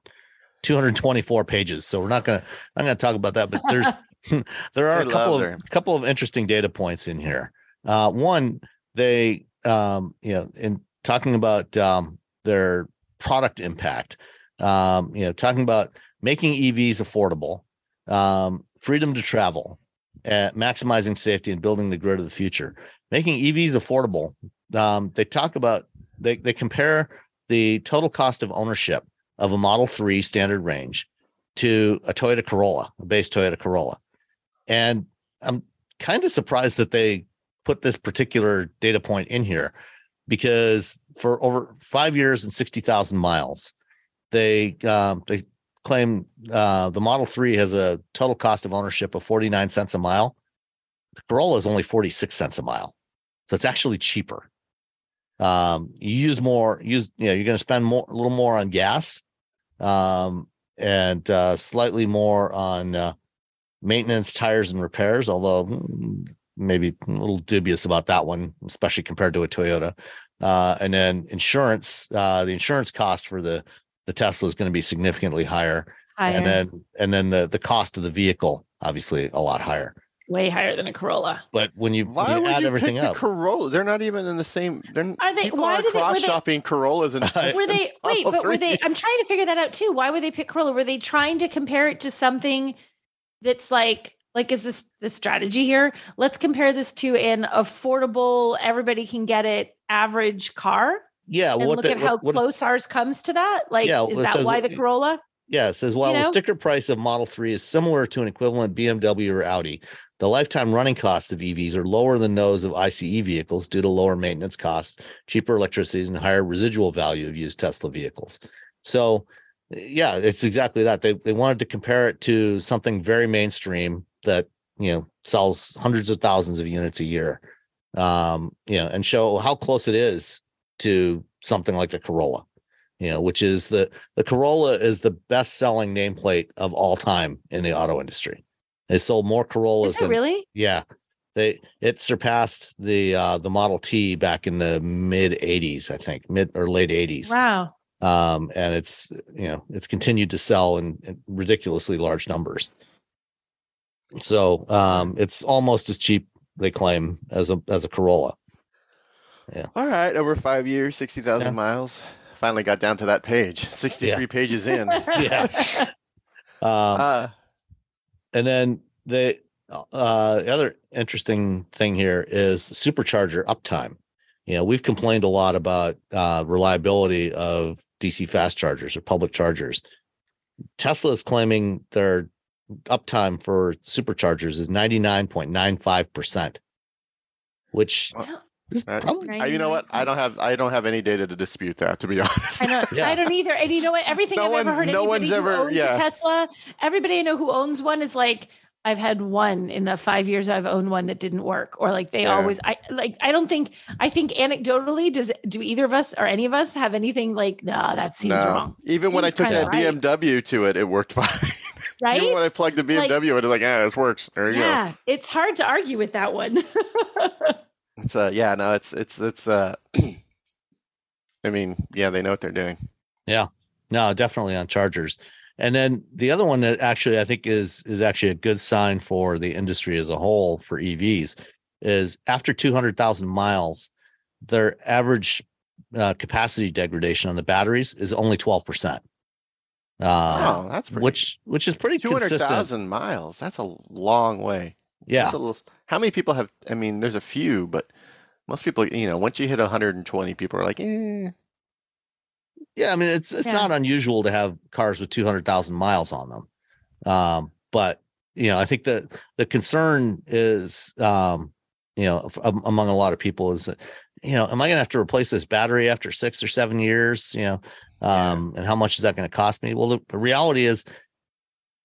224 pages. So we're not going to I'm going to talk about that. But there's [laughs] [laughs] there are They a couple of couple of interesting data points in here. Uh, one, they um, you know in talking about um, their product impact. Um, you know, talking about making EVs affordable, um, freedom to travel, uh, maximizing safety, and building the grid of the future. Making EVs affordable. Um, they talk about they they compare the total cost of ownership of a Model Three standard range to a Toyota Corolla, a base Toyota Corolla, and I'm kind of surprised that they put this particular data point in here because for over five years and 60,000 miles, they um, they claim uh, the Model 3 has a total cost of ownership of 49 cents a mile. The Corolla is only 46 cents a mile. So it's actually cheaper. Um, you use more, use, you know, you're going to spend more, a little more on gas um, and uh, slightly more on uh, maintenance, tires, and repairs, although mm, maybe a little dubious about that one, especially compared to a Toyota. Uh, and then insurance, uh, the insurance cost for the the Tesla is going to be significantly higher, Higher, and then and then the the cost of the vehicle obviously a lot higher. Way higher than a Corolla. But when you, Why when you would add you everything pick the up, Corolla? They're not even in the same. They're Are they- why are did they- were cross they- shopping Corollas and [laughs] I- Were they [laughs] wait, but were they? I'm trying to figure that out too. Why would they pick Corolla? Were they trying to compare it to something that's like like is this the strategy here? Let's compare this to an affordable, everybody can get it average car, yeah, and what look the, at how what, what close ours comes to that. Like, Yeah, is that says- why the Corolla? Yeah, it says while the know? sticker price of Model 3 is similar to an equivalent BMW or Audi, the lifetime running costs of EVs are lower than those of ICE vehicles due to lower maintenance costs, cheaper electricity, and higher residual value of used Tesla vehicles. So, yeah, it's exactly that. They they wanted to compare it to something very mainstream that you know sells hundreds of thousands of units a year, um, you know, and show how close it is to something like the Corolla, you know, which is the the Corolla is the best selling nameplate of all time in the auto industry. They sold more Corollas Is it than really? yeah. They it surpassed the uh the Model T back in the mid 80s, I think, mid or late 80s. Wow. Um and it's you know, it's continued to sell in, in ridiculously large numbers. So, um it's almost as cheap they claim as a as a Corolla. Yeah. All right, over five years, sixty thousand Yeah. miles. Finally got down to that page. Sixty-three pages in. [laughs] Yeah. [laughs] Um Uh, And then the uh, the other interesting thing here is supercharger uptime. You know, we've complained a lot about uh, reliability of DC fast chargers or public chargers. Tesla is claiming their uptime for superchargers is 99.95%, which is That- uh, probably I, you know what? I don't have I don't have any data to dispute that. To be [laughs] honest. I don't. Yeah. I don't either. And you know what? Everything No I've ever heard. no anybody one's who ever- owns yeah. a Tesla. Everybody I know who owns one is like, I've had one in the five years I've owned one that didn't work, or like they Yeah. always. I like. I don't think. I think anecdotally, does do either of us or any of us have anything like? Nah, that seems No. wrong. Even when I took kinda that right. BMW to it, it worked [laughs] fine. Right? Even when I plugged the Like- BMW, it was like, yeah, this works. There you go. yeah, it's hard to argue with that one. [laughs] It's uh, yeah, no, it's it's it's uh, [clears throat] I mean, yeah, they know what they're doing. Yeah. No, definitely on chargers. And then the other one that actually I think is is actually a good sign for the industry as a whole for EVs is after 200,000 miles, their average uh, capacity degradation on the batteries is only 12%. Um, oh, that's pretty. which which is pretty two hundred consistent. thousand miles? That's a long way. Yeah. That's a little- how many people have? I mean, there's a few, but most people, you know, once you hit 120, people are like, eh. Yeah, I mean it's it's Yeah. not unusual to have cars with 200,000 miles on them. Um, but you know, I think the the concern is um, you know, f- among a lot of people is that you know, am I going to have to replace this battery after 6 or 7 years, you know? Yeah. Um, and how much is that going to cost me? Well, the, the reality is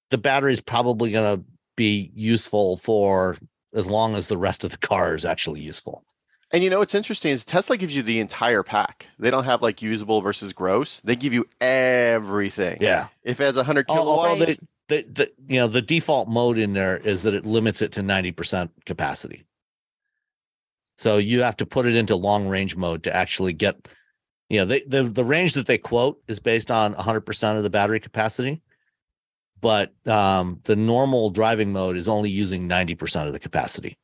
the battery is probably going to be useful for as long as the rest of the car is actually useful. And you know what's interesting is Tesla gives you the entire pack. They don't have like usable versus gross. They give you everything. Yeah. If it has 100 Al- Although kilowatts, the, the, the you know the default mode in there is that it limits it to 90% capacity. So you have to put it into long range mode to actually get you know they, the the range that they quote is based on 100% of the battery capacity. But um, the normal driving mode is only using 90% of the capacity.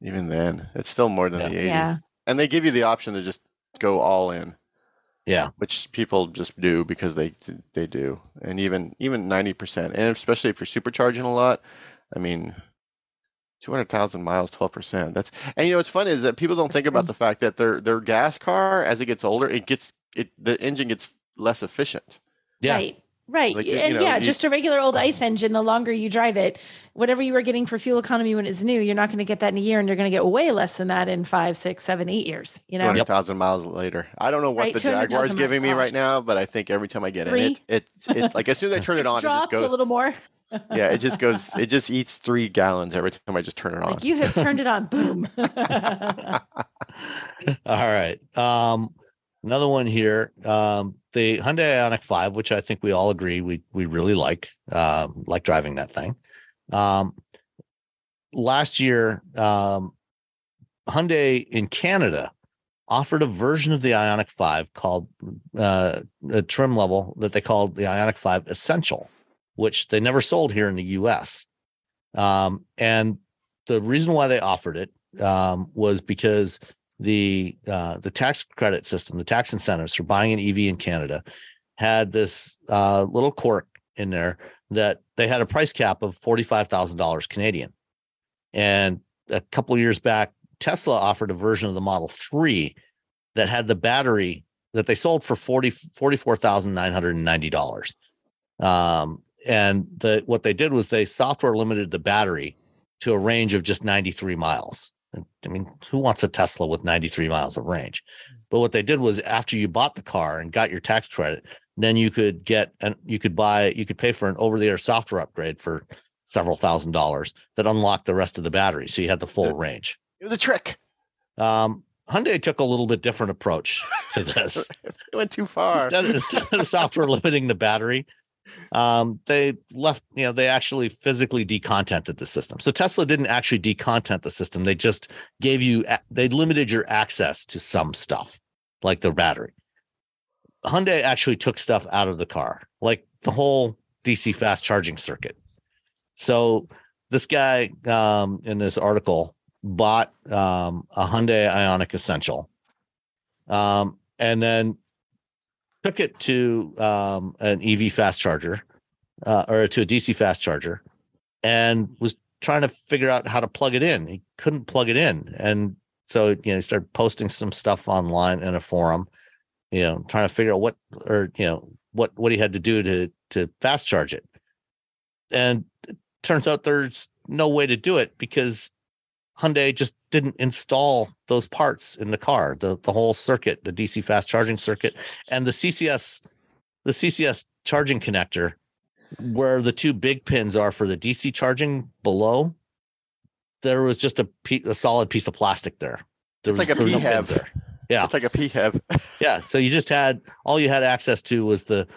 even then, it's still more than Yeah. the 80. yeah. And they give you the option to just go all in, Yeah. which people just do because they they do. And even even 90%, and especially if you're supercharging a lot, I mean, 200,000 miles, 12%. That's and you know what's funny is that people don't think about the fact that their their gas car as it gets older, it gets it the engine gets less efficient. Yeah. Right. Right. Like, and you know, yeah, you- just a regular old ice engine, the longer you drive it, whatever you were getting for fuel economy when it's new, you're not going to get that in a year and you're going to get way less than that in five, six, seven, eight years. You know? 200,000 miles later. I don't know what Right, the 200,000 Jaguar's miles, giving me right now, but I think every time I get Three? in it, it, it like as soon as I [laughs] turn it It's on, it just dropped goes. a little more. yeah, it just goes. It just eats three gallons every time I just turn it on. Like you have turned it on. [laughs] Boom. All right. Um, another one here. Um, the Hyundai Ioniq 5, which I think we all agree we we really like, um, like driving that thing. Um, last year, um, Hyundai in Canada offered a version of the Ioniq 5 called uh, a trim level that they called the Ioniq 5 Essential, which they never sold here in the US. Um, and the reason why they offered it um, was because the uh, the tax credit system, the tax incentives for buying an EV in Canada, had this uh, little quirk in there that they had a price cap of forty five thousand dollars Canadian, and a couple years back, Tesla offered a version of the Model Three that had the battery that they sold for forty forty four thousand nine hundred and ninety dollars. Um, and the what they did was they software limited the battery to a range of just 93 miles. I mean, who wants a Tesla with 93 miles of range? But what they did was after you bought the car and got your tax credit, then you could get and you could buy, you could pay for an over-the-air software upgrade for several thousand dollars that unlocked the rest of the battery. So you had the full range. it was a trick. Um, Hyundai took a little bit different approach to [laughs] this. It went too far. instead, instead of software limiting the battery, um, they left, you know, they actually physically decontented the system. So Tesla didn't actually decontent the system. They just gave you, they limited your access to some stuff like the battery. Hyundai actually took stuff out of the car, like the whole DC fast charging circuit. So this guy um, in this article bought um, a Hyundai Ioniq Essential, um, and then took it to um, an EV fast charger uh, or to a DC fast charger, and was trying to figure out how to plug it in. He couldn't plug it in, and so you know he started posting some stuff online in a forum, you know, trying to figure out what or you know what what he had to do to to fast charge it. And turns out there's no way to do it because Hyundai just didn't install those parts in the car, the the whole circuit, the DC fast charging circuit, and the CCS, the CCS charging connector, where the two big pins are for the DC charging below. There was just a, pe- a solid piece of plastic there. There It's was like a no PHEV. there. Yeah. It's like a PHEV. [laughs] Yeah, so you just had all you had access to was the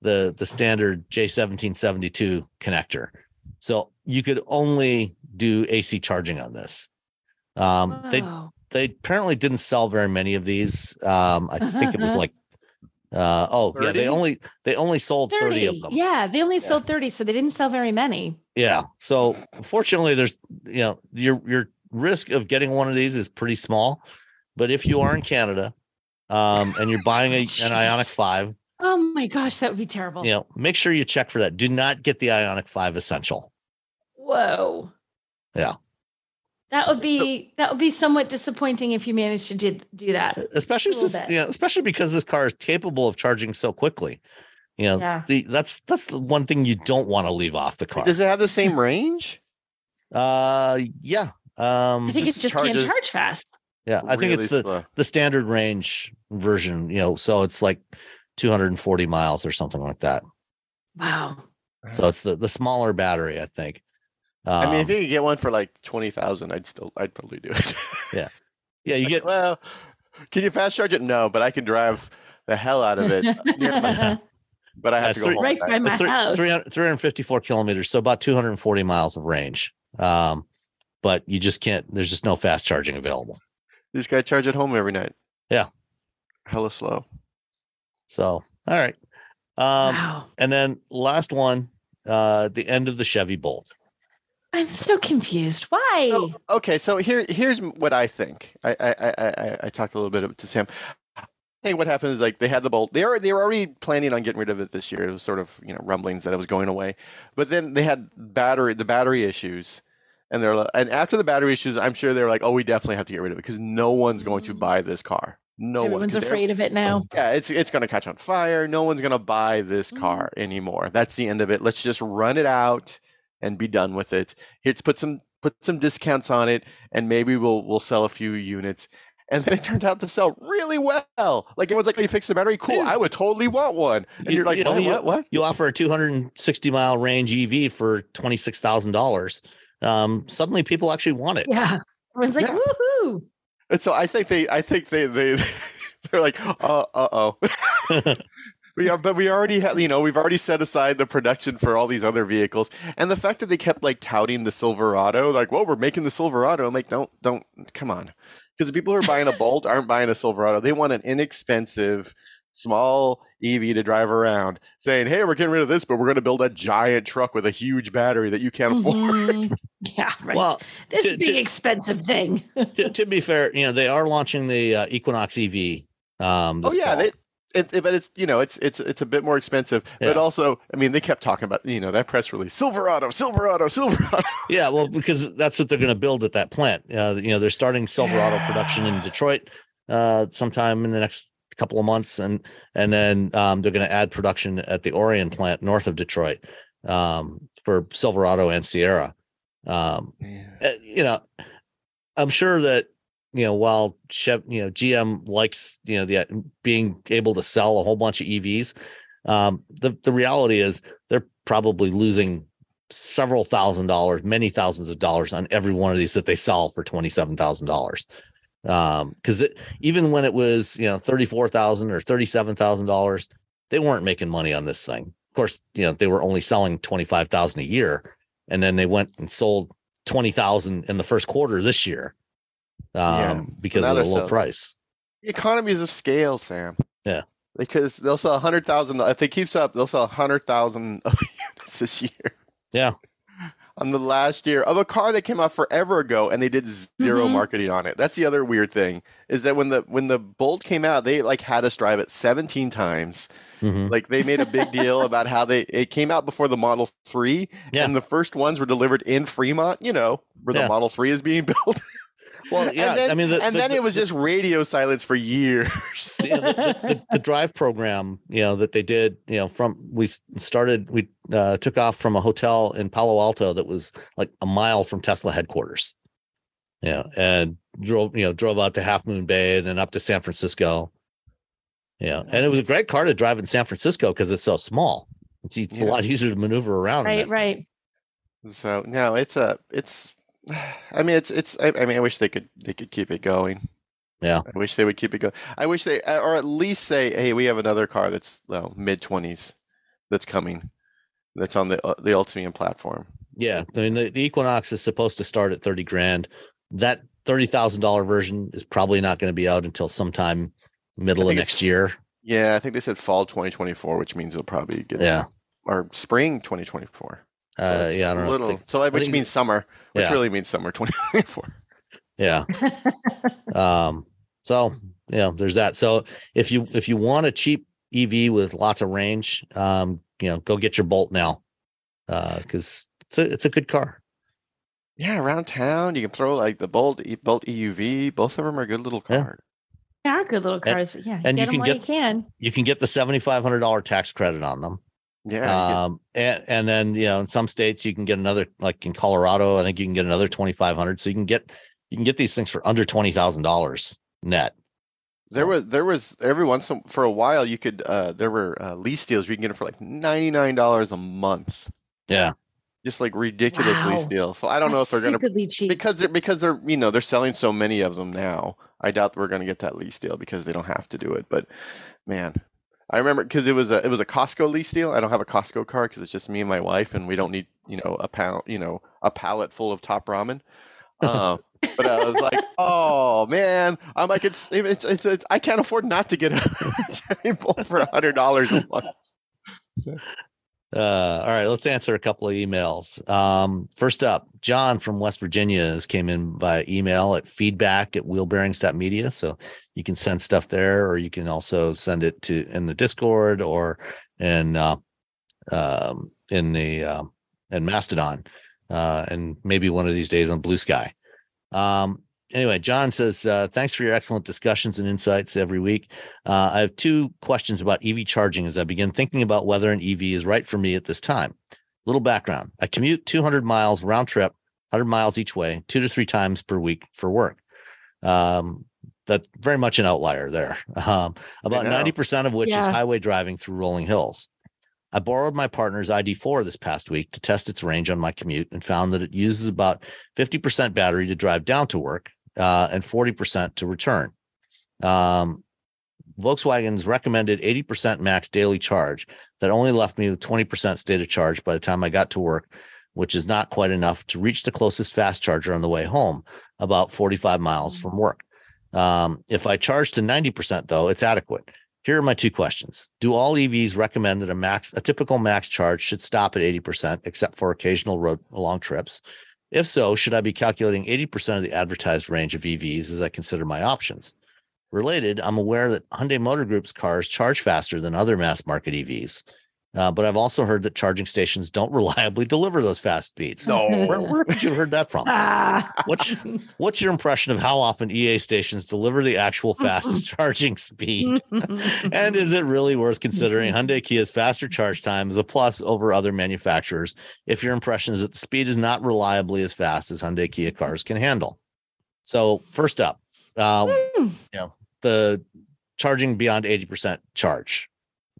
the the standard J1772 connector. So you could only do AC charging on this. Um they they apparently didn't sell very many of these. Um I think it was [laughs] like uh oh yeah, they only they only sold 30, 30. of them. Yeah, they only sold 30, so they didn't sell very many. Yeah. So fortunately, there's you know your your risk of getting one of these is pretty small, but if you are in Canada, um, and you're buying a, an [laughs] Ioniq Five, Oh my gosh, that would be terrible. you know, make sure you check for that. Do not get the Ioniq Five Essential. Whoa. Yeah. That would be that would be somewhat disappointing if you managed to did, do that. especially A little since bit. you know, especially because this car is capable of charging so quickly. You know, Yeah. the that's that's the one thing you don't want to leave off the car. Does it have the [laughs] same range? Uh, yeah. Um, I think it Just just can't charge fast. yeah, I think it's the slow. the standard range version. You know, so it's like 240 miles or something like that. Wow. So it's the the smaller battery, I think. Um, I mean, if you could get one for like twenty thousand, I'd still, I'd probably do it. [laughs] yeah, yeah. you get well, can you fast charge it? No, but I can drive the hell out of it. [laughs] but I have That's to go three- home. right by my it's three- house. 300 354 kilometers, so about 240 miles of range. Um, but you just can't. There's just no fast charging available. You just gotta charge it home every night. Yeah. Hella slow. So, all right. Um, wow. and then last one, uh, the end of the Chevy Bolt. I'm so confused. Why? So, okay, so here here's what I think. I I I I, talked a little bit to Sam. I think what happened is like they had the bolt. They were they were already planning on getting rid of it this year. It was sort of you know rumblings that it was going away, but then they had battery the battery issues, and they're and after the battery issues, I'm sure they were like, oh, we definitely have to get rid of it because no one's going to Mm. buy this car. No one. Everyone's 'cause they're- afraid of it now. Yeah, it's it's gonna catch on fire. No one's gonna buy this Mhm. car anymore. That's the end of it. Let's just run it out and be done with it. Let's put some put some discounts on it, and maybe we'll we'll sell a few units. And then it turned out to sell really well. Like everyone's like, "Oh, you fixed the battery? Cool. Yeah. I would totally want one." And You- you're like, you know, "What? you- What? What?" You offer a 260 mile range EV for twenty six thousand dollars. Um, suddenly people actually want it. Yeah. Everyone's like, Yeah. woohoo. And so I think they I think they they [laughs] they're like, "Uh uh oh." [laughs] [laughs] We are, but we already have, you know, we've already set aside the production for all these other vehicles, and the fact that they kept like touting the Silverado, like, "Well, we're making the Silverado," I'm like, "Don't, don't, come on," because the people who are buying a Bolt aren't buying a Silverado. They want an inexpensive, small EV to drive around, saying, "Hey, we're getting rid of this, but we're going to build a giant truck with a huge battery that you can't afford." Mhm. [laughs] Yeah, right. Well, this to- big to- expensive thing. to, to be fair, you know they are launching the uh, Equinox EV. Um, Oh yeah, they, it, it- but it's you know it's it's it's a bit more expensive, but also I mean they kept talking about you know that press release Silverado, Silverado, Silverado. [laughs] Yeah, well, because that's what they're going to build at that plant. Uh, you know, they're starting Silverado production in Detroit uh, sometime in the next couple of months, and and then um, they're going to add production at the Orion plant north of Detroit um, for Silverado and Sierra. Um, uh, you know, I'm sure that you know while Chev, you know GM likes you know the being able to sell a whole bunch of EVs, um, the the reality is they're probably losing several thousand dollars, many thousands of dollars on every one of these that they sell for twenty seven thousand dollars. Um, because even when it was you know thirty four thousand or thirty seven thousand dollars, they weren't making money on this thing. Of course, you know they were only selling twenty five thousand a year, and then they went and sold twenty thousand in the first quarter this year, Yeah. because now of the low selling- price. economies of scale, Sam. Yeah. Because they'll sell a hundred thousand. If they keeps up, they'll sell a hundred thousand [laughs] units this year. Yeah. On the last year of a car that came out forever ago, and they did 0 Mhm. marketing on it. That's the other weird thing is that when the when the Bolt came out, they like had us drive it 17 times. Mhm. Like they made a big deal [laughs] about how they it came out before the Model 3, Yeah. and the first ones were delivered in Fremont. You know where Yeah. the Model 3 is being [laughs] built. Well, yeah, and then, I mean, the, and the- then the- it was just radio silence for years. [laughs] you know, the, the, the, the drive program, you know, that they did, you know, from we started, we uh, took off from a hotel in Palo Alto that was like a mile from Tesla headquarters. Yeah, and drove, you know, drove out to Half Moon Bay and then up to San Francisco. Yeah, and it was a great car to drive in San Francisco because it's so small. It's, it's a lot easier to maneuver around. in Right, that right. So no, it's a it's. [sighs] I mean, it's it's. I, I mean, I wish they could they could keep it going. Yeah. I wish they would keep it going. I wish they, or at least say, hey, we have another car that's well, mid twenties, that's coming, that's on the uh, the Ultium platform. Yeah, I mean the, the Equinox is supposed to start at thirty grand. That thirty thousand dollar version is probably not going to be out until sometime middle of next year. Yeah, I think they said fall 2024, which means they'll probably get Yeah, or spring 2024. So uh, it's yeah, I don't a know. Little, they- so like, which think- means summer, which Yeah. really means summer [laughs] 2024. yeah. [laughs] Um. So yeah, there's that. So if you if you want a cheap EV with lots of range, um, you know, go get your Bolt now, uh, because it's a it's a good car. Yeah, around town you can throw like the Bolt E- Bolt EUV. Both of them are good little Yeah. cars. They are good little And- cars, but yeah, and you get 'em can while get- you can. You can get the seventy five hundred dollar tax credit on them. Yeah, you get- um and, and then you know in some states you can get another like in colorado i think you can get another 2500 so you can get you can get these things for under $20000 net There was there was every once in, for a while you could uh there were uh, lease deals where you can get it for like ninety nine dollars a month, yeah just like ridiculous lease Wow. deals. So I don't know if they're gonna stupidly cheap. because they're because they're you know they're selling so many of them now. I doubt we're gonna get that lease deal because they don't have to do it. But man, I remember because it was a it was a Costco lease deal. I don't have a Costco card because it's just me and my wife, and we don't need you know a pound you know a pallet full of top ramen. Uh, but I was like, [laughs] oh man, I'm like it's it's it's, it's I can't afford not to get a [laughs] Chevy Bolt for a hundred dollars a month. [laughs] uh all right let's answer a couple of emails. Um first up john from west virginia came in by email at feedback at wheelbearings.media so you can send stuff there or you can also send it to in the discord or in uh um in the um in mastodon uh and maybe one of these days on blue sky. Um anyway john says uh thanks for your excellent discussions and insights every week uh, I have two questions about EV charging as I begin thinking about whether an EV is right for me at this time. Little background I commute 200 miles round trip, 100 miles each way, two to three times per week for work. Um, that's very much an outlier there. [laughs] Um, about 90% of which is highway driving through rolling hills. I borrowed my partner's ID4 this past week to test its range on my commute and found that it uses about 50% battery to drive down to work uh, and 40% to return. Um, Volkswagen's recommended 80% max daily charge that only left me with 20% state of charge by the time I got to work, which is not quite enough to reach the closest fast charger on the way home, about 45 miles from work. Um, if I charge to 90%, though, it's adequate. Here are my two questions. Do all EVs recommend that a max, a typical max charge should stop at 80%, except for occasional road long trips? If so, should I be calculating 80% of the advertised range of EVs as I consider my options? Related, I'm aware that Hyundai Motor Group's cars charge faster than other mass market EVs, uh, but I've also heard that charging stations don't [laughs] reliably deliver those fast speeds. No. Where, where could you heard that from? Ah. [laughs] What's what's your impression of how often EA stations deliver the actual fastest [laughs] charging speed? and is it really worth considering Hyundai Kia's faster charge time is a plus over other manufacturers if your impression is that the speed is not reliably as fast as Hyundai Kia cars can handle? So first up, uh, you know the charging beyond eighty percent charge.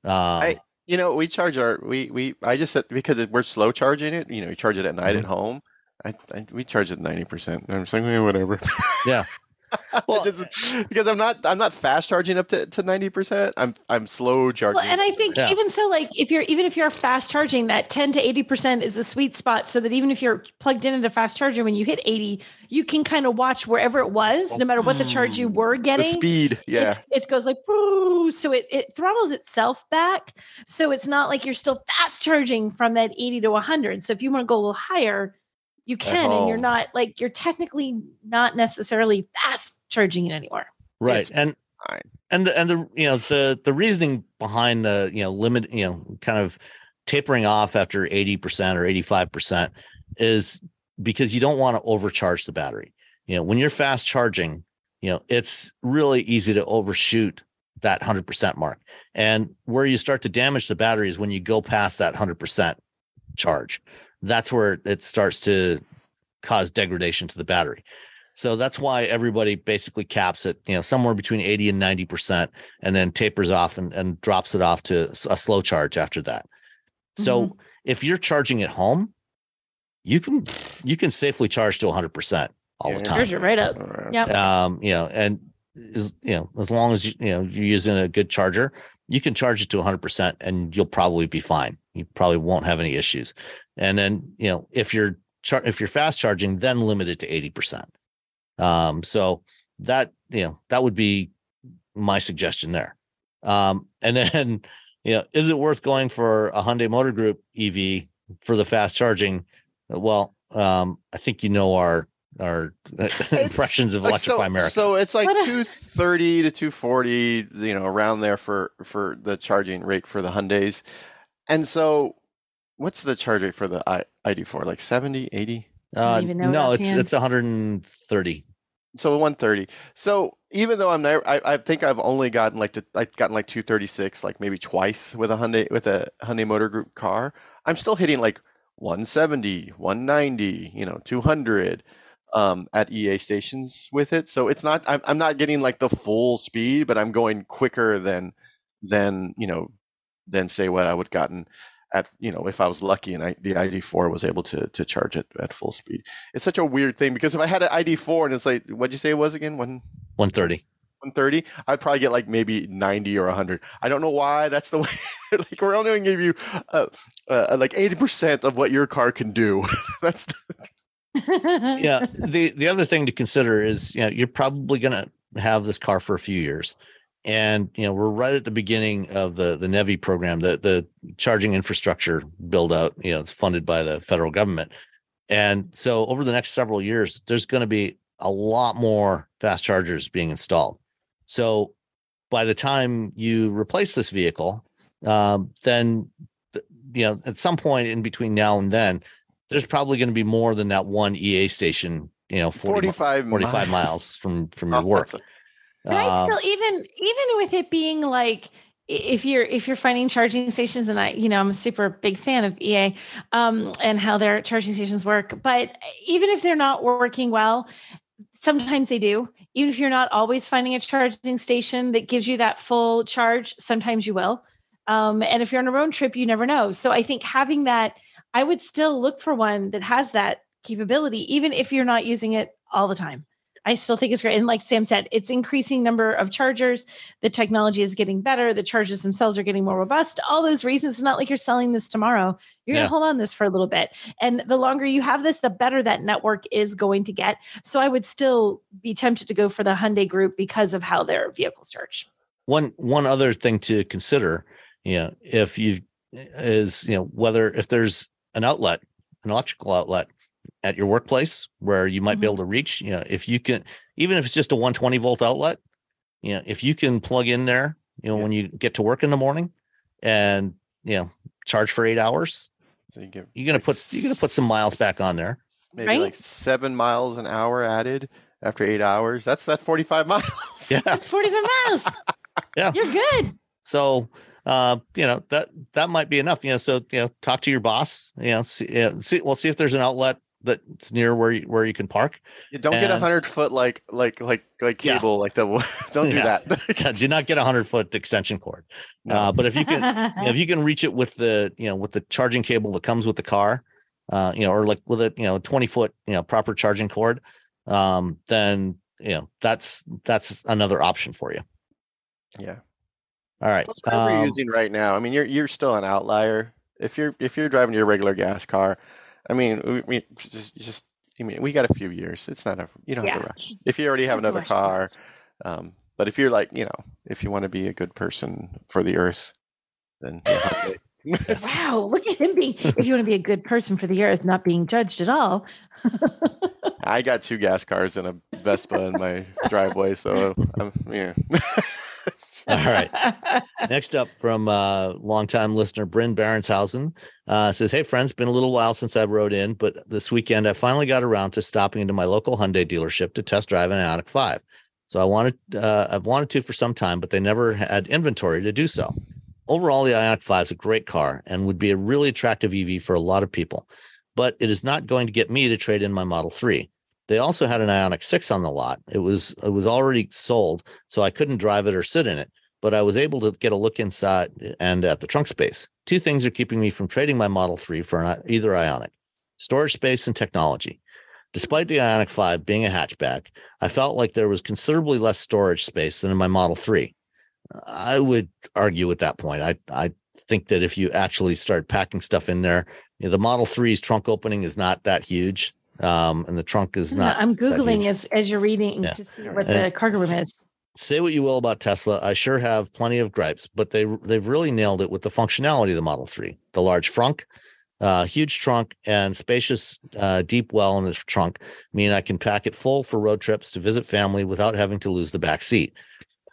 Um, I- You know, we charge our we we I just said because we're slow charging it. You know, we charge it at night Mm-hmm. at home. I, I we charge it ninety percent. I'm saying "Eh, whatever. Yeah. [laughs] [laughs] Well, is- because I'm not I'm not fast charging up to to ninety percent. I'm I'm slow charging. Well, and I think Yeah. even so, like if you're even if you're fast charging, that 10 to 80 percent is the sweet spot. So that even if you're plugged in at a fast charger, when you hit 80, you can kind of watch wherever it was, no matter what the charge you mm. were the getting. speed, yeah. It's, it goes like "Boo," so it, it throttles itself back. So it's not like you're still fast charging from that 80 to 100. So if you want to go a little higher, you can, and you're not like you're technically not necessarily fast charging it anymore. right it's and fine. and the and the you know the the reasoning behind the you know limit you know kind of tapering off after 80% or 85% is because you don't want to overcharge the battery you know, when you're fast charging, you know, it's really easy to overshoot that 100% mark. And where you start to damage the battery is when you go past that 100% charge. That's where it starts to cause degradation to the battery. So that's why everybody basically caps it, you know, somewhere between 80 and 90% and then tapers off and, and drops it off to a slow charge after that. So Mhm. if you're charging at home, you can you can safely charge to 100% all the time Charge it right up. Yeah. Um you know and is you know as long as you, you know you're using a good charger you can charge it to 100% and you'll probably be fine you probably won't have any issues and then you know if you're char- if you're fast charging then limit it to 80% um so that you know that would be my suggestion there. Um and [laughs] then you know is it worth going for a Hyundai Motor Group EV for the fast charging? Well um i think you know our our [laughs] impressions of Like, electrify so, america. So it's like a- 230 to 240, you know, around there for for the charging rate for the Hyundais. And so what's the charge rate for the I, ID4? Like 70, 80? Uh, even know it no, it's offhand. it's 130. So 130. So even though I'm never, I, I think I've only gotten like to I've gotten like 236, like maybe twice with a Hyundai with a Hyundai Motor Group car. I'm still hitting like 170, 190, you know, 200 um, at EA stations with it. So it's not I'm I'm not getting like the full speed, but I'm going quicker than than you know than say what I would gotten at you know if I was lucky and I, the ID4 was able to to charge it at full speed. It's such a weird thing because if I had an ID4 and it's like what'd you say it was again one 130. 130, I'd probably get like maybe 90 or 100. I don't know why that's the [laughs] way. like we're only going to give you uh, uh, like 80% of what your car can do. [laughs] that's the... [laughs] Yeah. the the other thing to consider is you know you're probably gonna have this car for a few years. And you know, we're right at the beginning of the the NEVI program, the the charging infrastructure build out, you know, it's funded by the federal government. And so over the next several years, there's going to be a lot more fast chargers being installed. So by the time you replace this vehicle, um, then you know at some point in between now and then, there's probably going to be more than that one EA station. You know, 40, 45 45 mi- miles from from Oh, your work. A- I Um, still even even with it being like if you're if you're finding charging stations and I you know I'm a super big fan of EA um and how their charging stations work but even if they're not working well sometimes they do. Even if you're not always finding a charging station that gives you that full charge sometimes you will. Um and if you're on a road trip you never know. So I think having that I would still look for one that has that capability even if you're not using it all the time I still think it's great. And like Sam said, it's increasing number of chargers. The technology is getting better. The chargers themselves are getting more robust. All those reasons. It's not like you're selling this tomorrow. You're Yeah. going to hold on this for a little bit. And the longer you have this, the better that network is going to get. So I would still be tempted to go for the Hyundai group because of how their vehicles charge. one one other thing to consider you know if you is you know whether if there's an outlet an electrical outlet at your workplace where you might be Mhm. able to reach you know if you can even if it's just a 120 volt outlet you know if you can plug in there you know Yeah. when you get to work in the morning and you know charge for eight hours so you get you're gonna like put you're gonna put some miles back on there maybe Right? like seven miles an hour added after eight hours. That's that 45 [laughs] miles. yeah That's 45 miles. Yeah. You're good. So, uh, you know that that might be enough. You know, so you know, talk to your boss. You know, see, yeah, see, well, see if there's an outlet that's near where you, where you can park. You don't get a hundred foot like like like like Yeah. cable like the [laughs] don't do Yeah. that. [laughs] Yeah, do not get a hundred foot extension cord. No. Uh, but if you can, you [laughs] know, if you can reach it with the you know with the charging cable that comes with the car, uh, you know, or like with a you know twenty foot you know proper charging cord, um, then you know that's that's another option for you. yeah. All right. Plus, whatever you're Um, using right now, I mean, you're you're still an outlier. If you're if you're driving your regular gas car, I mean, we, we just just I mean, we got a few years. It's not a you don't have to rush. If you already have Don't have to another car, um, but if you're like you know, if you want to be a good person for the earth, then [laughs] wow. Look at him being, if you want to be a good person for the earth, not being judged at all. [laughs] I got two gas cars and a Vespa in my driveway, so I'm yeah. All right. Next up from uh, longtime listener Bryn Barenshausen. Uh, says, "Hey friends, been a little while since I rode in, but this weekend I finally got around to stopping into my local Hyundai dealership to test drive an Ioniq Five. So I wanted, uh, I've wanted to for some time, but they never had inventory to do so. Overall, the Ioniq 5 is a great car and would be a really attractive EV for a lot of people, but it is not going to get me to trade in my Model 3. They also had an Ioniq 6 on the lot. It was it was already sold, so I couldn't drive it or sit in it, but I was able to get a look inside and at the trunk space. Two things are keeping me from trading my Model 3 for an, either Ioniq: storage space and technology. Despite the Ioniq 5 being a hatchback, I felt like there was considerably less storage space than in my Model 3. I would argue at that point. I I think that if you actually start packing stuff in there, you know, the Model 3's trunk opening is not that huge. Um, and the trunk is not. I'm googling as as you're reading yeah. to see what and the cargo room is. Say what you will about Tesla, I sure have plenty of gripes, but they they've really nailed it with the functionality of the Model 3. The large frunk, uh, huge trunk and spacious uh, deep well in the trunk mean I can pack it full for road trips to visit family without having to lose the back seat.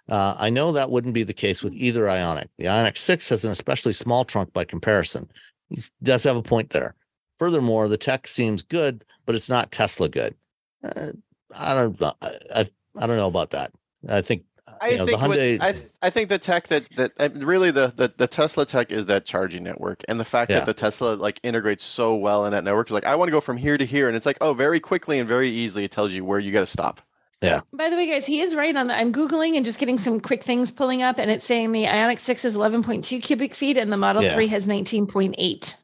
Uh, I know that wouldn't be the case with either Ioniq. The Ioniq 6 has an especially small trunk by comparison. He does have a point there. Furthermore, the tech seems good, but it's not Tesla good. Uh, I don't. I, I, don't know about that. I think I know, think Hyundai... what, I I think the tech that that uh, really the, the the Tesla tech is that charging network and the fact yeah. that the Tesla like integrates so well in that network is like I want to go from here to here and it's like oh very quickly and very easily it tells you where you got to stop. Yeah. By the way, guys, he is right on that. I'm googling and just getting some quick things pulling up, and it's saying the Ioniq Six is 11.2 cubic feet, and the Model yeah. Three has 19.8.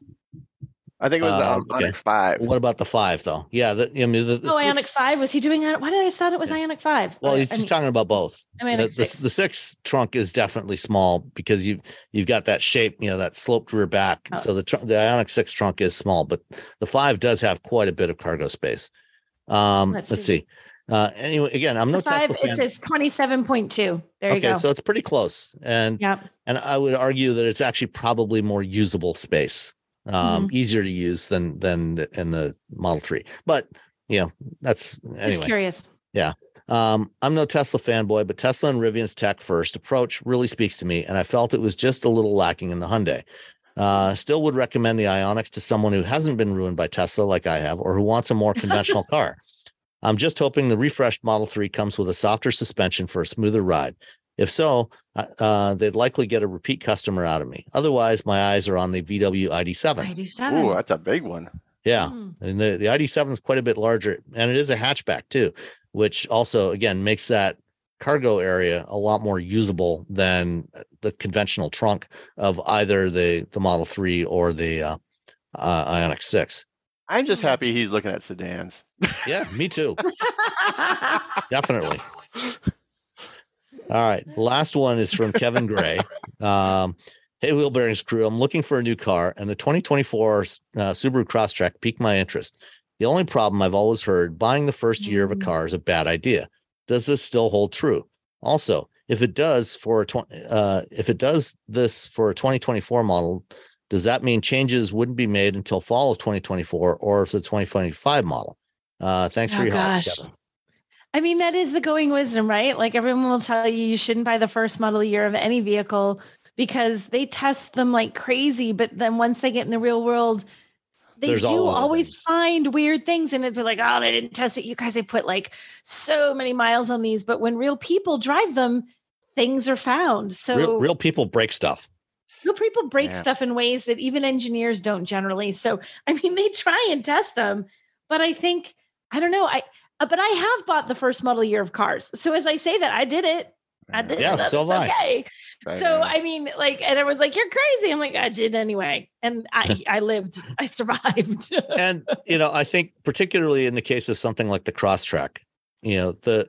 I think it was the um, Ioniq okay. Five. What about the five though? Yeah, the, I mean, the, the oh, six... Ioniq Five was he doing? Why did I thought it was yeah. Ioniq Five? Well, he's I mean, talking about both. I mean, the, six. The, the, six trunk is definitely small because you you've got that shape, you know, that sloped rear back. Oh. So the tr- the Ioniq Six trunk is small, but the five does have quite a bit of cargo space. Um, let's, let's see. see. Uh, anyway, again, I'm no five, Tesla fan. It says 27.2. There okay, you go. Okay, so it's pretty close, and yeah, and I would argue that it's actually probably more usable space um, mm-hmm. easier to use than than in the Model Three. But you know, that's anyway. Just curious. Yeah. Um, I'm no Tesla fanboy, but Tesla and Rivian's tech first approach really speaks to me, and I felt it was just a little lacking in the Hyundai. Uh, still would recommend the Ioniqs to someone who hasn't been ruined by Tesla like I have, or who wants a more conventional [laughs] car. I'm just hoping the refreshed Model 3 comes with a softer suspension for a smoother ride. If so, uh, uh, they'd likely get a repeat customer out of me. Otherwise, my eyes are on the VW ID7. ID7. Ooh, that's a big one. Yeah, mm. and the the ID7 is quite a bit larger, and it is a hatchback too, which also again makes that cargo area a lot more usable than the conventional trunk of either the the Model 3 or the uh, uh, Ioniq 6. I'm just happy he's looking at sedans. Yeah, me too. [laughs] Definitely. [laughs] All right. Last one is from Kevin Gray. [laughs] Um, hey, Wheel Bearings crew, I'm looking for a new car, and the 2024 uh, Subaru Crosstrek piqued my interest. The only problem I've always heard buying the first year of a mm. car is a bad idea. Does this still hold true? Also, if it does for a tw- uh, if it does this for a 2024 model, does that mean changes wouldn't be made until fall of 2024 or for the 2025 model? Uh, thanks oh, for your gosh. help, Kevin. I mean, that is the going wisdom, right? Like everyone will tell you you shouldn't buy the first model year of any vehicle because they test them like crazy. But then once they get in the real world, they There's do always things. find weird things. And it'd be like, oh, they didn't test it. You guys, they put like so many miles on these. But when real people drive them, things are found. So real, real people break stuff. Real people break yeah. stuff in ways that even engineers don't generally. So, I mean, they try and test them. But I think, I don't know. I, uh, but I have bought the first model year of cars. So as I say that, I did it. I did yeah, it. so okay. I so I mean, like, and everyone's like, "You're crazy." I'm like, "I did anyway," and I [laughs] I lived. I survived. and you know, I think particularly in the case of something like the Crosstrek, you know, the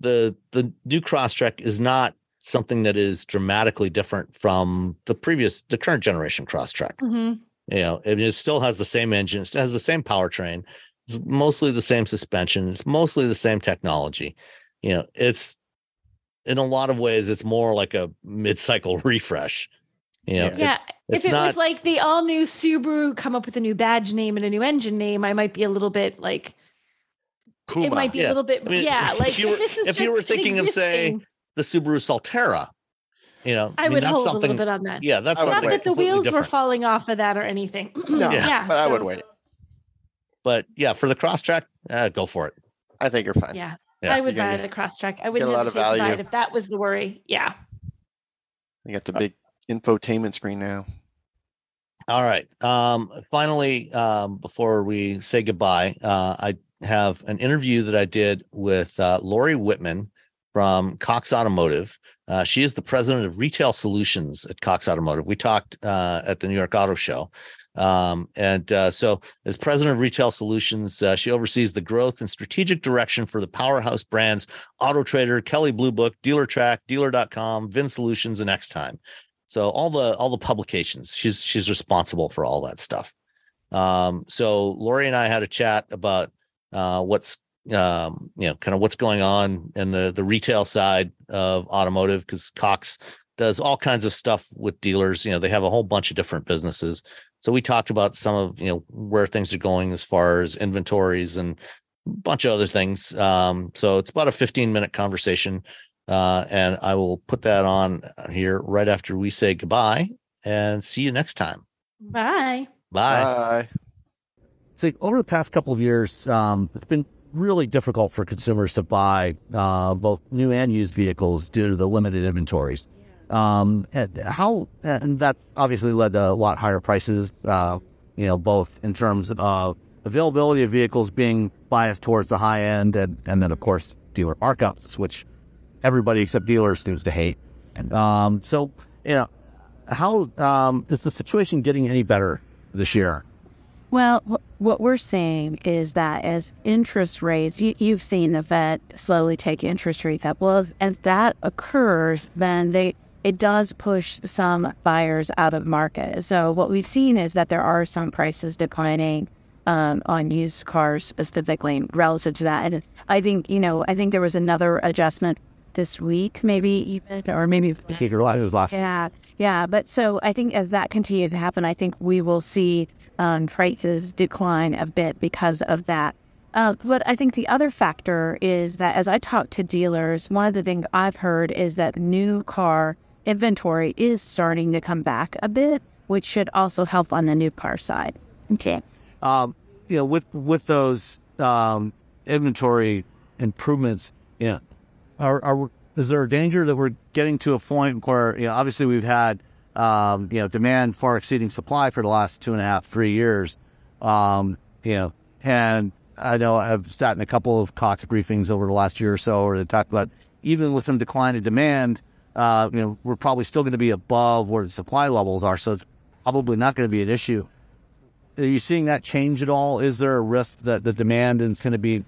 the the new Crosstrek is not something that is dramatically different from the previous, the current generation Crosstrek. Mm-hmm. You know, it, it still has the same engine, it has the same powertrain, it's mostly the same suspension. It's mostly the same technology. You know, it's in a lot of ways, it's more like a mid-cycle [laughs] refresh. You know, yeah. It, if it not, was like the all new Subaru come up with a new badge name and a new engine name, I might be a little bit like Puma. it might be yeah. a little bit I mean, yeah. Like if you were, if, if you were thinking of say the Subaru Solterra, you know, I, mean, would that's hold a something. little bit on that. Yeah, that's I would Not that the completely wheels were falling off of that or anything. [clears throat] No, yeah, but I would wait. But yeah, for the Crosstrek, uh, go for it. I think you're fine. Yeah, Yeah. I would buy gonna it at I wouldn't a lot of hesitate to buy value. it if that was the worry. Yeah. You got the big infotainment screen now. All right. Um, finally, um, before we say goodbye, uh, I have an interview that I did with uh, Lori Wittman from Cox Automotive. Uh, she is the president of retail solutions at Cox Automotive. We talked uh, at the New York Auto Show. Um, and uh, so, as president of retail solutions, uh, she oversees the growth and strategic direction for the powerhouse brands Auto Trader, Kelley Blue Book, Dealertrack, Dealer.com, VinSolutions, and Xtime. So all the all the publications, she's she's responsible for all that stuff. Um, so Lori and I had a chat about uh, what's um, you know kind of what's going on in the the retail side of automotive because Cox does all kinds of stuff with dealers. You know they have a whole bunch of different businesses. So we talked about some of you know where things are going as far as inventories and a bunch of other things. Um, so it's about a 15 minute conversation. Uh, and I will put that on here right after we say goodbye and see you next time. Bye. Bye. Bye. So over the past couple of years, um, it's been really difficult for consumers to buy uh, both new and used vehicles due to the limited inventories. Um, and how and that's obviously led to a lot higher prices. Uh, you know, both in terms of availability of vehicles being biased towards the high end, and and then of course dealer markups, which everybody except dealers seems to hate. Um, so you know, how um, is the situation getting any better this year? Well, what we're seeing is that as interest rates, you, you've seen the Fed slowly take interest rates up. Well, as that occurs, then they it does push some buyers out of market. So what we've seen is that there are some prices declining um, on used cars specifically relative to that. And I think you know, I think there was another adjustment this week, maybe even, or maybe Peter, it was last yeah, yeah. But so I think as that continues to happen, I think we will see um, prices decline a bit because of that. Uh, but I think the other factor is that as I talk to dealers, one of the things I've heard is that new car inventory is starting to come back a bit, which should also help on the new car side. Okay. um, you know, with with those um, inventory improvements, know, are, are is there a danger that we're getting to a point where you know, obviously we've had um, you know demand far exceeding supply for the last two and a half, three years, um, you know, and I know I've sat in a couple of Cox briefings over the last year or so where they talked about even with some decline in demand, uh, you know, we're probably still going to be above where the supply levels are, so it's probably not going to be an issue. Are you seeing that change at all? Is there a risk that the demand is going to be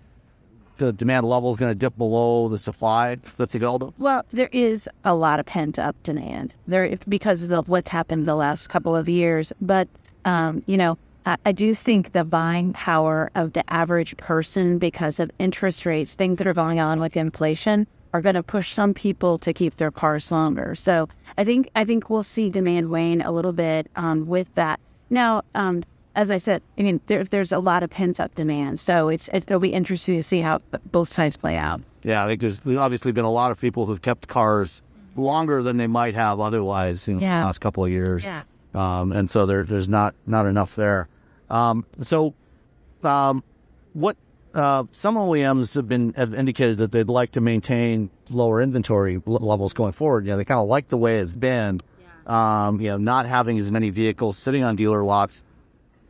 the demand level is going to dip below the supply that's available? Well, there is a lot of pent up demand there because of what's happened the last couple of years. But um, you know, I, I do think the buying power of the average person, because of interest rates, things that are going on with inflation, are going to push some people to keep their cars longer. So I think I think we'll see demand wane a little bit um, with that. Now, um, as I said, I mean, there, there's a lot of pent up demand, so it's it'll be interesting to see how both sides play out. Yeah, I think there's there's obviously been a lot of people who've kept cars longer than they might have otherwise in Yeah. the last couple of years. Yeah. um, and so there, there's not not enough there. Um, so, um, what uh, some OEMs have been have indicated that they'd like to maintain lower inventory l- levels going forward. You know, they kind of like the way it's been. Um, you know, not having as many vehicles sitting on dealer lots,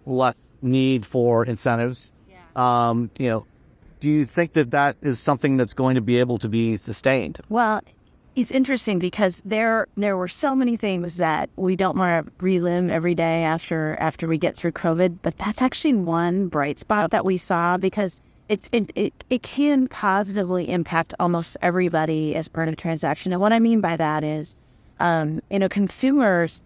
less need for incentives. Um, you know, do you think that that is something that's going to be able to be sustained? Well, it's interesting because there there were so many things that we don't want to relive every day after after we get through COVID, but that's actually one bright spot that we saw because it it, it, it can positively impact almost everybody as part of transaction. And what I mean by that is, um, you know, consumers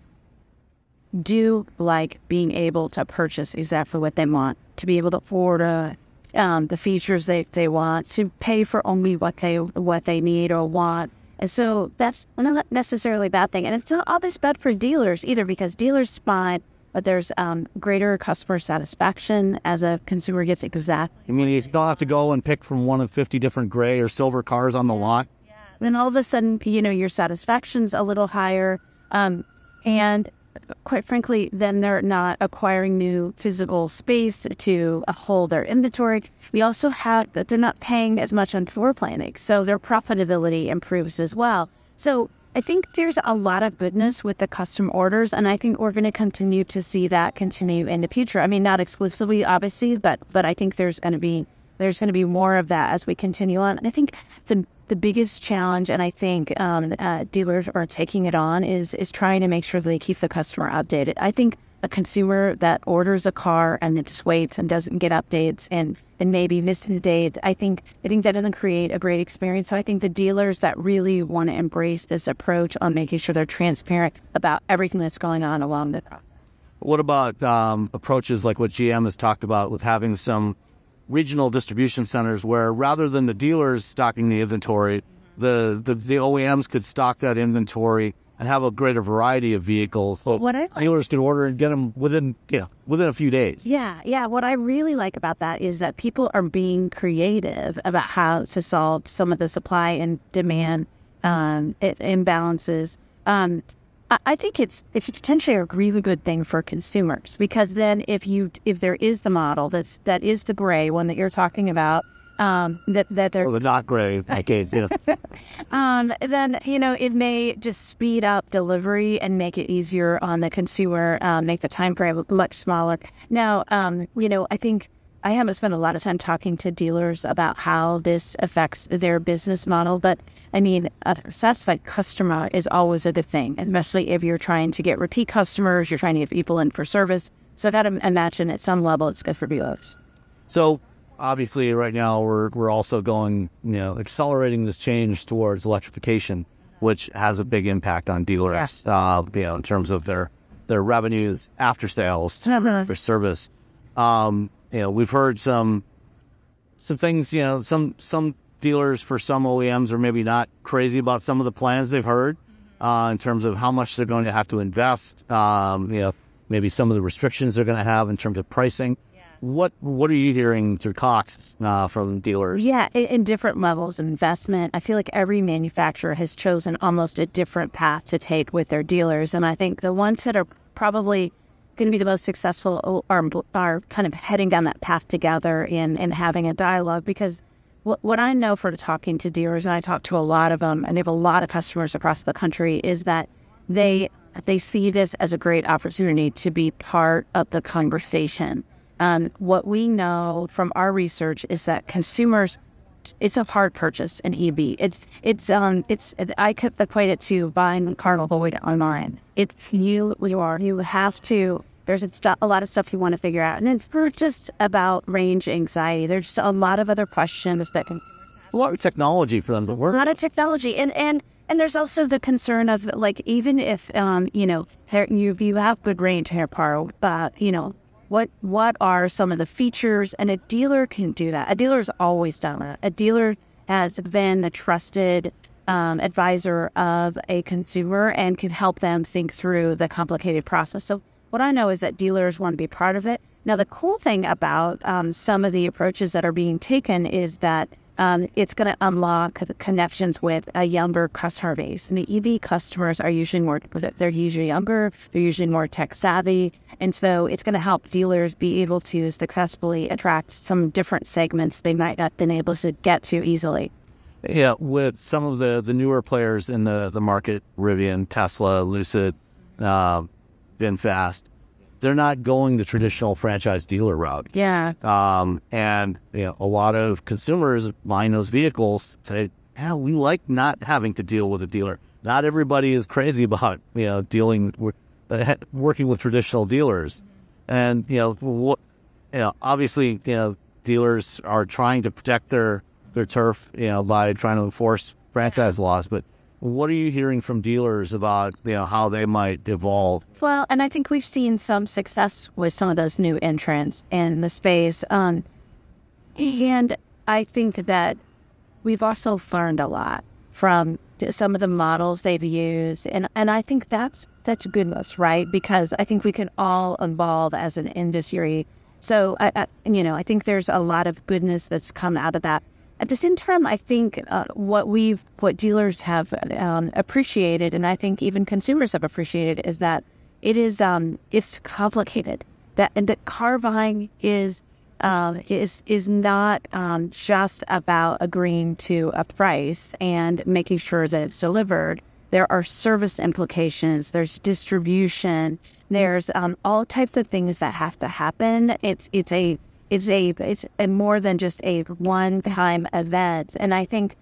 do like being able to purchase exactly what they want, to be able to afford uh, um, the features they, they want, to pay for only what they what they need or want. And so that's not necessarily a bad thing. And it's not always bad for dealers either because dealers find but there's um, greater customer satisfaction as a consumer gets exact. I mean, you don't have to go and pick from one of 50 different gray or silver cars on the lot. Yeah. Then all of a sudden, you know, your satisfaction's a little higher. Um, and quite frankly, then they're not acquiring new physical space to hold their inventory. We also have that they're not paying as much on floor planning, so their profitability improves as well. So I think there's a lot of goodness with the custom orders, and I think we're going to continue to see that continue in the future. I mean, not exclusively, obviously, but but I think there's going to be there's going to be more of that as we continue on. And I think the the biggest challenge, and I think um, uh, dealers are taking it on, is is trying to make sure they keep the customer updated. I think a consumer that orders a car and then just waits and doesn't get updates and and maybe misses dates, I think I think that doesn't create a great experience. So I think the dealers that really want to embrace this approach on making sure they're transparent about everything that's going on along the process. What about um, approaches like what GM has talked about with having some regional distribution centers where rather than the dealers stocking the inventory, the, the, the OEMs could stock that inventory and have a greater variety of vehicles. So what I dealers could order and get them within you know within a few days. Yeah, yeah. What I really like about that is that people are being creative about how to solve some of the supply and demand um, imbalances. Um, I think it's it's potentially a really good thing for consumers because then if you if there is the model that's that is the gray one that you're talking about um, that that they're or the not gray case, you know. um, then you know it may just speed up delivery and make it easier on the consumer, um, make the time frame much smaller. Now, um, you know, I think I haven't spent a lot of time talking to dealers about how this affects their business model, but I mean, a satisfied customer is always a good thing, especially if you're trying to get repeat customers, you're trying to get people in for service. So I got to imagine at some level it's good for dealers. So obviously, right now we're we're also going, you know, accelerating this change towards electrification, which has a big impact on dealers, yes. uh, you know, in terms of their their revenues after sales for service. Um, you know, we've heard some some things. You know, some some dealers for some OEMs are maybe not crazy about some of the plans they've heard uh, in terms of how much they're going to have to invest. Um, you know, maybe some of the restrictions they're going to have in terms of pricing. What what are you hearing through Cox uh, from dealers? Yeah, in, in, different levels of investment. I feel like every manufacturer has chosen almost a different path to take with their dealers, and I think the ones that are probably going to be the most successful are, are kind of heading down that path together and, and having a dialogue because what, what I know for talking to dealers, and I talk to a lot of them, and they have a lot of customers across the country, is that they they see this as a great opportunity to be part of the conversation. Um, what we know from our research is that consumers it's a hard purchase an EV. It's it's um it's I could equate it to buying a car Void online. It's you you are you have to. There's a, st- a lot of stuff you want to figure out, and it's not just about range anxiety. There's just a lot of other questions that can. A lot of technology for them to work. A lot of technology, and and and there's also the concern of like even if um you know you you have good range hair power, but you know what what are some of the features? And a dealer can do that. A dealer has always done it. A dealer has been a trusted um, advisor of a consumer and can help them think through the complicated process. So what I know is that dealers want to be part of it. Now the cool thing about um, some of the approaches that are being taken is that um, it's going to unlock connections with a younger customer base. And the EV customers are usually more, they're usually younger, they're usually more tech savvy. And so it's going to help dealers be able to successfully attract some different segments they might not have been able to get to easily. Yeah, with some of the, the newer players in the, the market, Rivian, Tesla, Lucid, uh, VinFast, they're not going the traditional franchise dealer route. Yeah. Um, and you know, a lot of consumers buying those vehicles say, "Yeah, we like not having to deal with a dealer." Not everybody is crazy [laughs] about you know dealing with uh, [laughs] working with traditional dealers, and you know what, you know, obviously you know dealers are trying to protect their their turf, you know, by trying to enforce franchise laws, but what are you hearing from dealers about you know how they might evolve? Well, and I think we've seen some success with some of those new entrants in the space, um, and I think that we've also learned a lot from some of the models they've used, and and I think that's that's goodness, right? Because I think we can all evolve as an industry. So I, I you know I think there's a lot of goodness that's come out of that At the same time, I think uh, what we've, what dealers have um, appreciated, and I think even consumers have appreciated, is that it is, um, it's complicated. That and that car buying is, um, is is not um, just about agreeing to a price and making sure that it's delivered. There are service implications. There's distribution. There's um, all types of things that have to happen. It's it's a it's a it's a more than just a one time event. And i think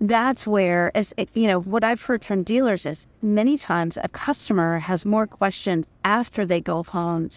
that's where as you know what i've heard from dealers is many times a customer has more questions after they go home.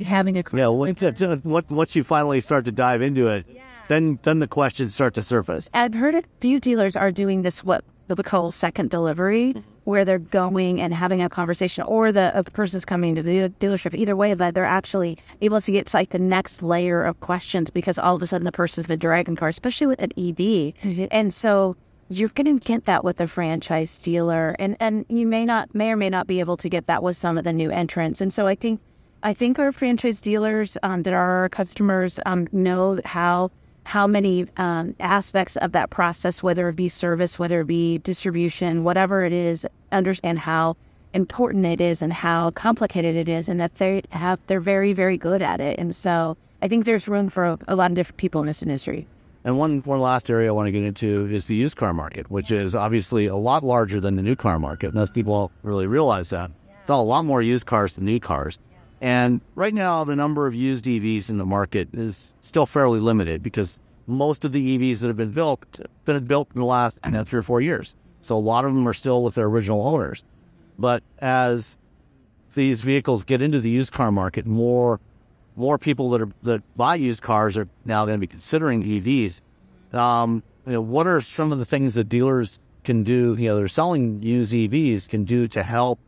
Having a yeah once, uh, once you finally start to dive into it then then the questions start to surface. I've heard a few dealers are doing this what we call second delivery mm-hmm. Where they're going and having a conversation, or the a person's coming to the dealership. Either way, but they're actually able to get to like the next layer of questions because all of a sudden the person's been driving car, especially with an EV, mm-hmm. and so you're going to get that with a franchise dealer, and and you may not may or may not be able to get that with some of the new entrants. And so I think I think our franchise dealers um, that are our customers um, know how how many um, aspects of that process, whether it be service, whether it be distribution, whatever it is, understand how important it is and how complicated it is, and that they have they're very very good at it. And so I think there's room for a, a lot of different people in this industry. And one one last area I want to get into is the used car market, which is obviously a lot larger than the new car market. Most people don't really realize that. There's a lot more used cars than new cars. And right now, the number of used EVs in the market is still fairly limited because most of the EVs that have been built been built in the last you know, three or four years. So a lot of them are still with their original owners. But as these vehicles get into the used car market, more more people that are that buy used cars are now going to be considering EVs. Um, you know, what are some of the things that dealers can do? You know, they're selling used EVs can do to help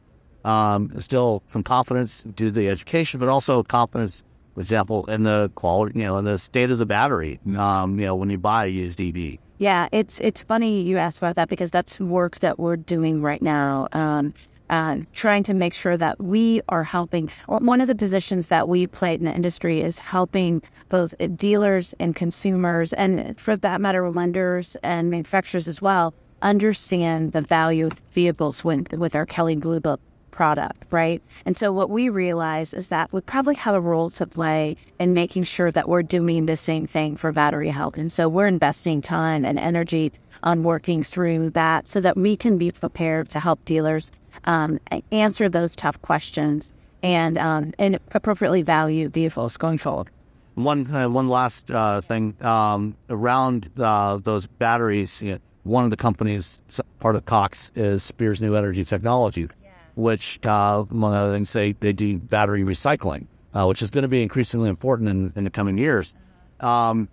um, some confidence, do the education, but also confidence, for example, in the quality, you know, in the state of the battery. Um, you know, when you buy a used EV. Yeah, it's it's funny you asked about that because that's work that we're doing right now. Um, uh, trying to make sure that we are helping. One of the positions that we played in the industry is helping both dealers and consumers, and for that matter, lenders and manufacturers as well, understand the value of vehicles with our Kelley Blue Book product, right? And so what we realize is that we probably have a role to play in making sure that we're doing the same thing for battery health. And so we're investing time and energy on working through that so that we can be prepared to help dealers um, answer those tough questions and um, and appropriately value vehicles going forward. One uh, one last uh, thing um, around uh, those batteries. You know, one of the companies, part of Cox, is Spiers New Energy Technologies which, uh, among other things, they, they do battery recycling, uh, which is going to be increasingly important in, in the coming years. Um,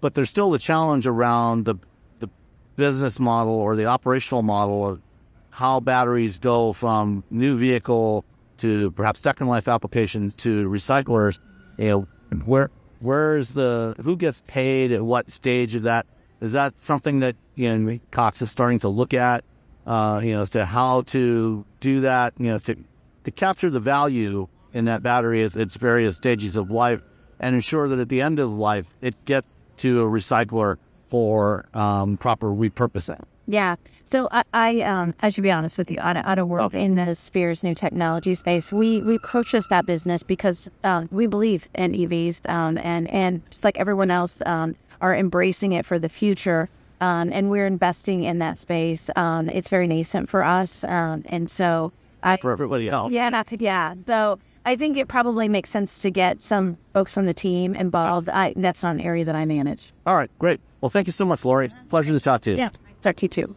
but there's still the challenge around the, the business model or the operational model of how batteries go from new vehicle to perhaps second life applications to recyclers. You know, where where's the who gets paid at what stage of that? Is that something that you know Cox is starting to look at? Uh, you know, as to how to do that, you know, to, to capture the value in that battery at its various stages of life and ensure that at the end of life it gets to a recycler for um, proper repurposing. Yeah. So I, I, um, I should be honest with you. I, I don't work okay. in the Spiers new technology space. We we purchased that business because um, we believe in EVs, um, and and just like everyone else, um, are embracing it for the future. Um, and we're investing in that space. Um, it's very nascent for us, um, and so I, for everybody else. Yeah, not, yeah. So I think it probably makes sense to get some folks from the team involved. I, that's not an area that I manage. All right, great. Well, thank you so much, Lori. Pleasure to talk to you. Yeah, talk to you too.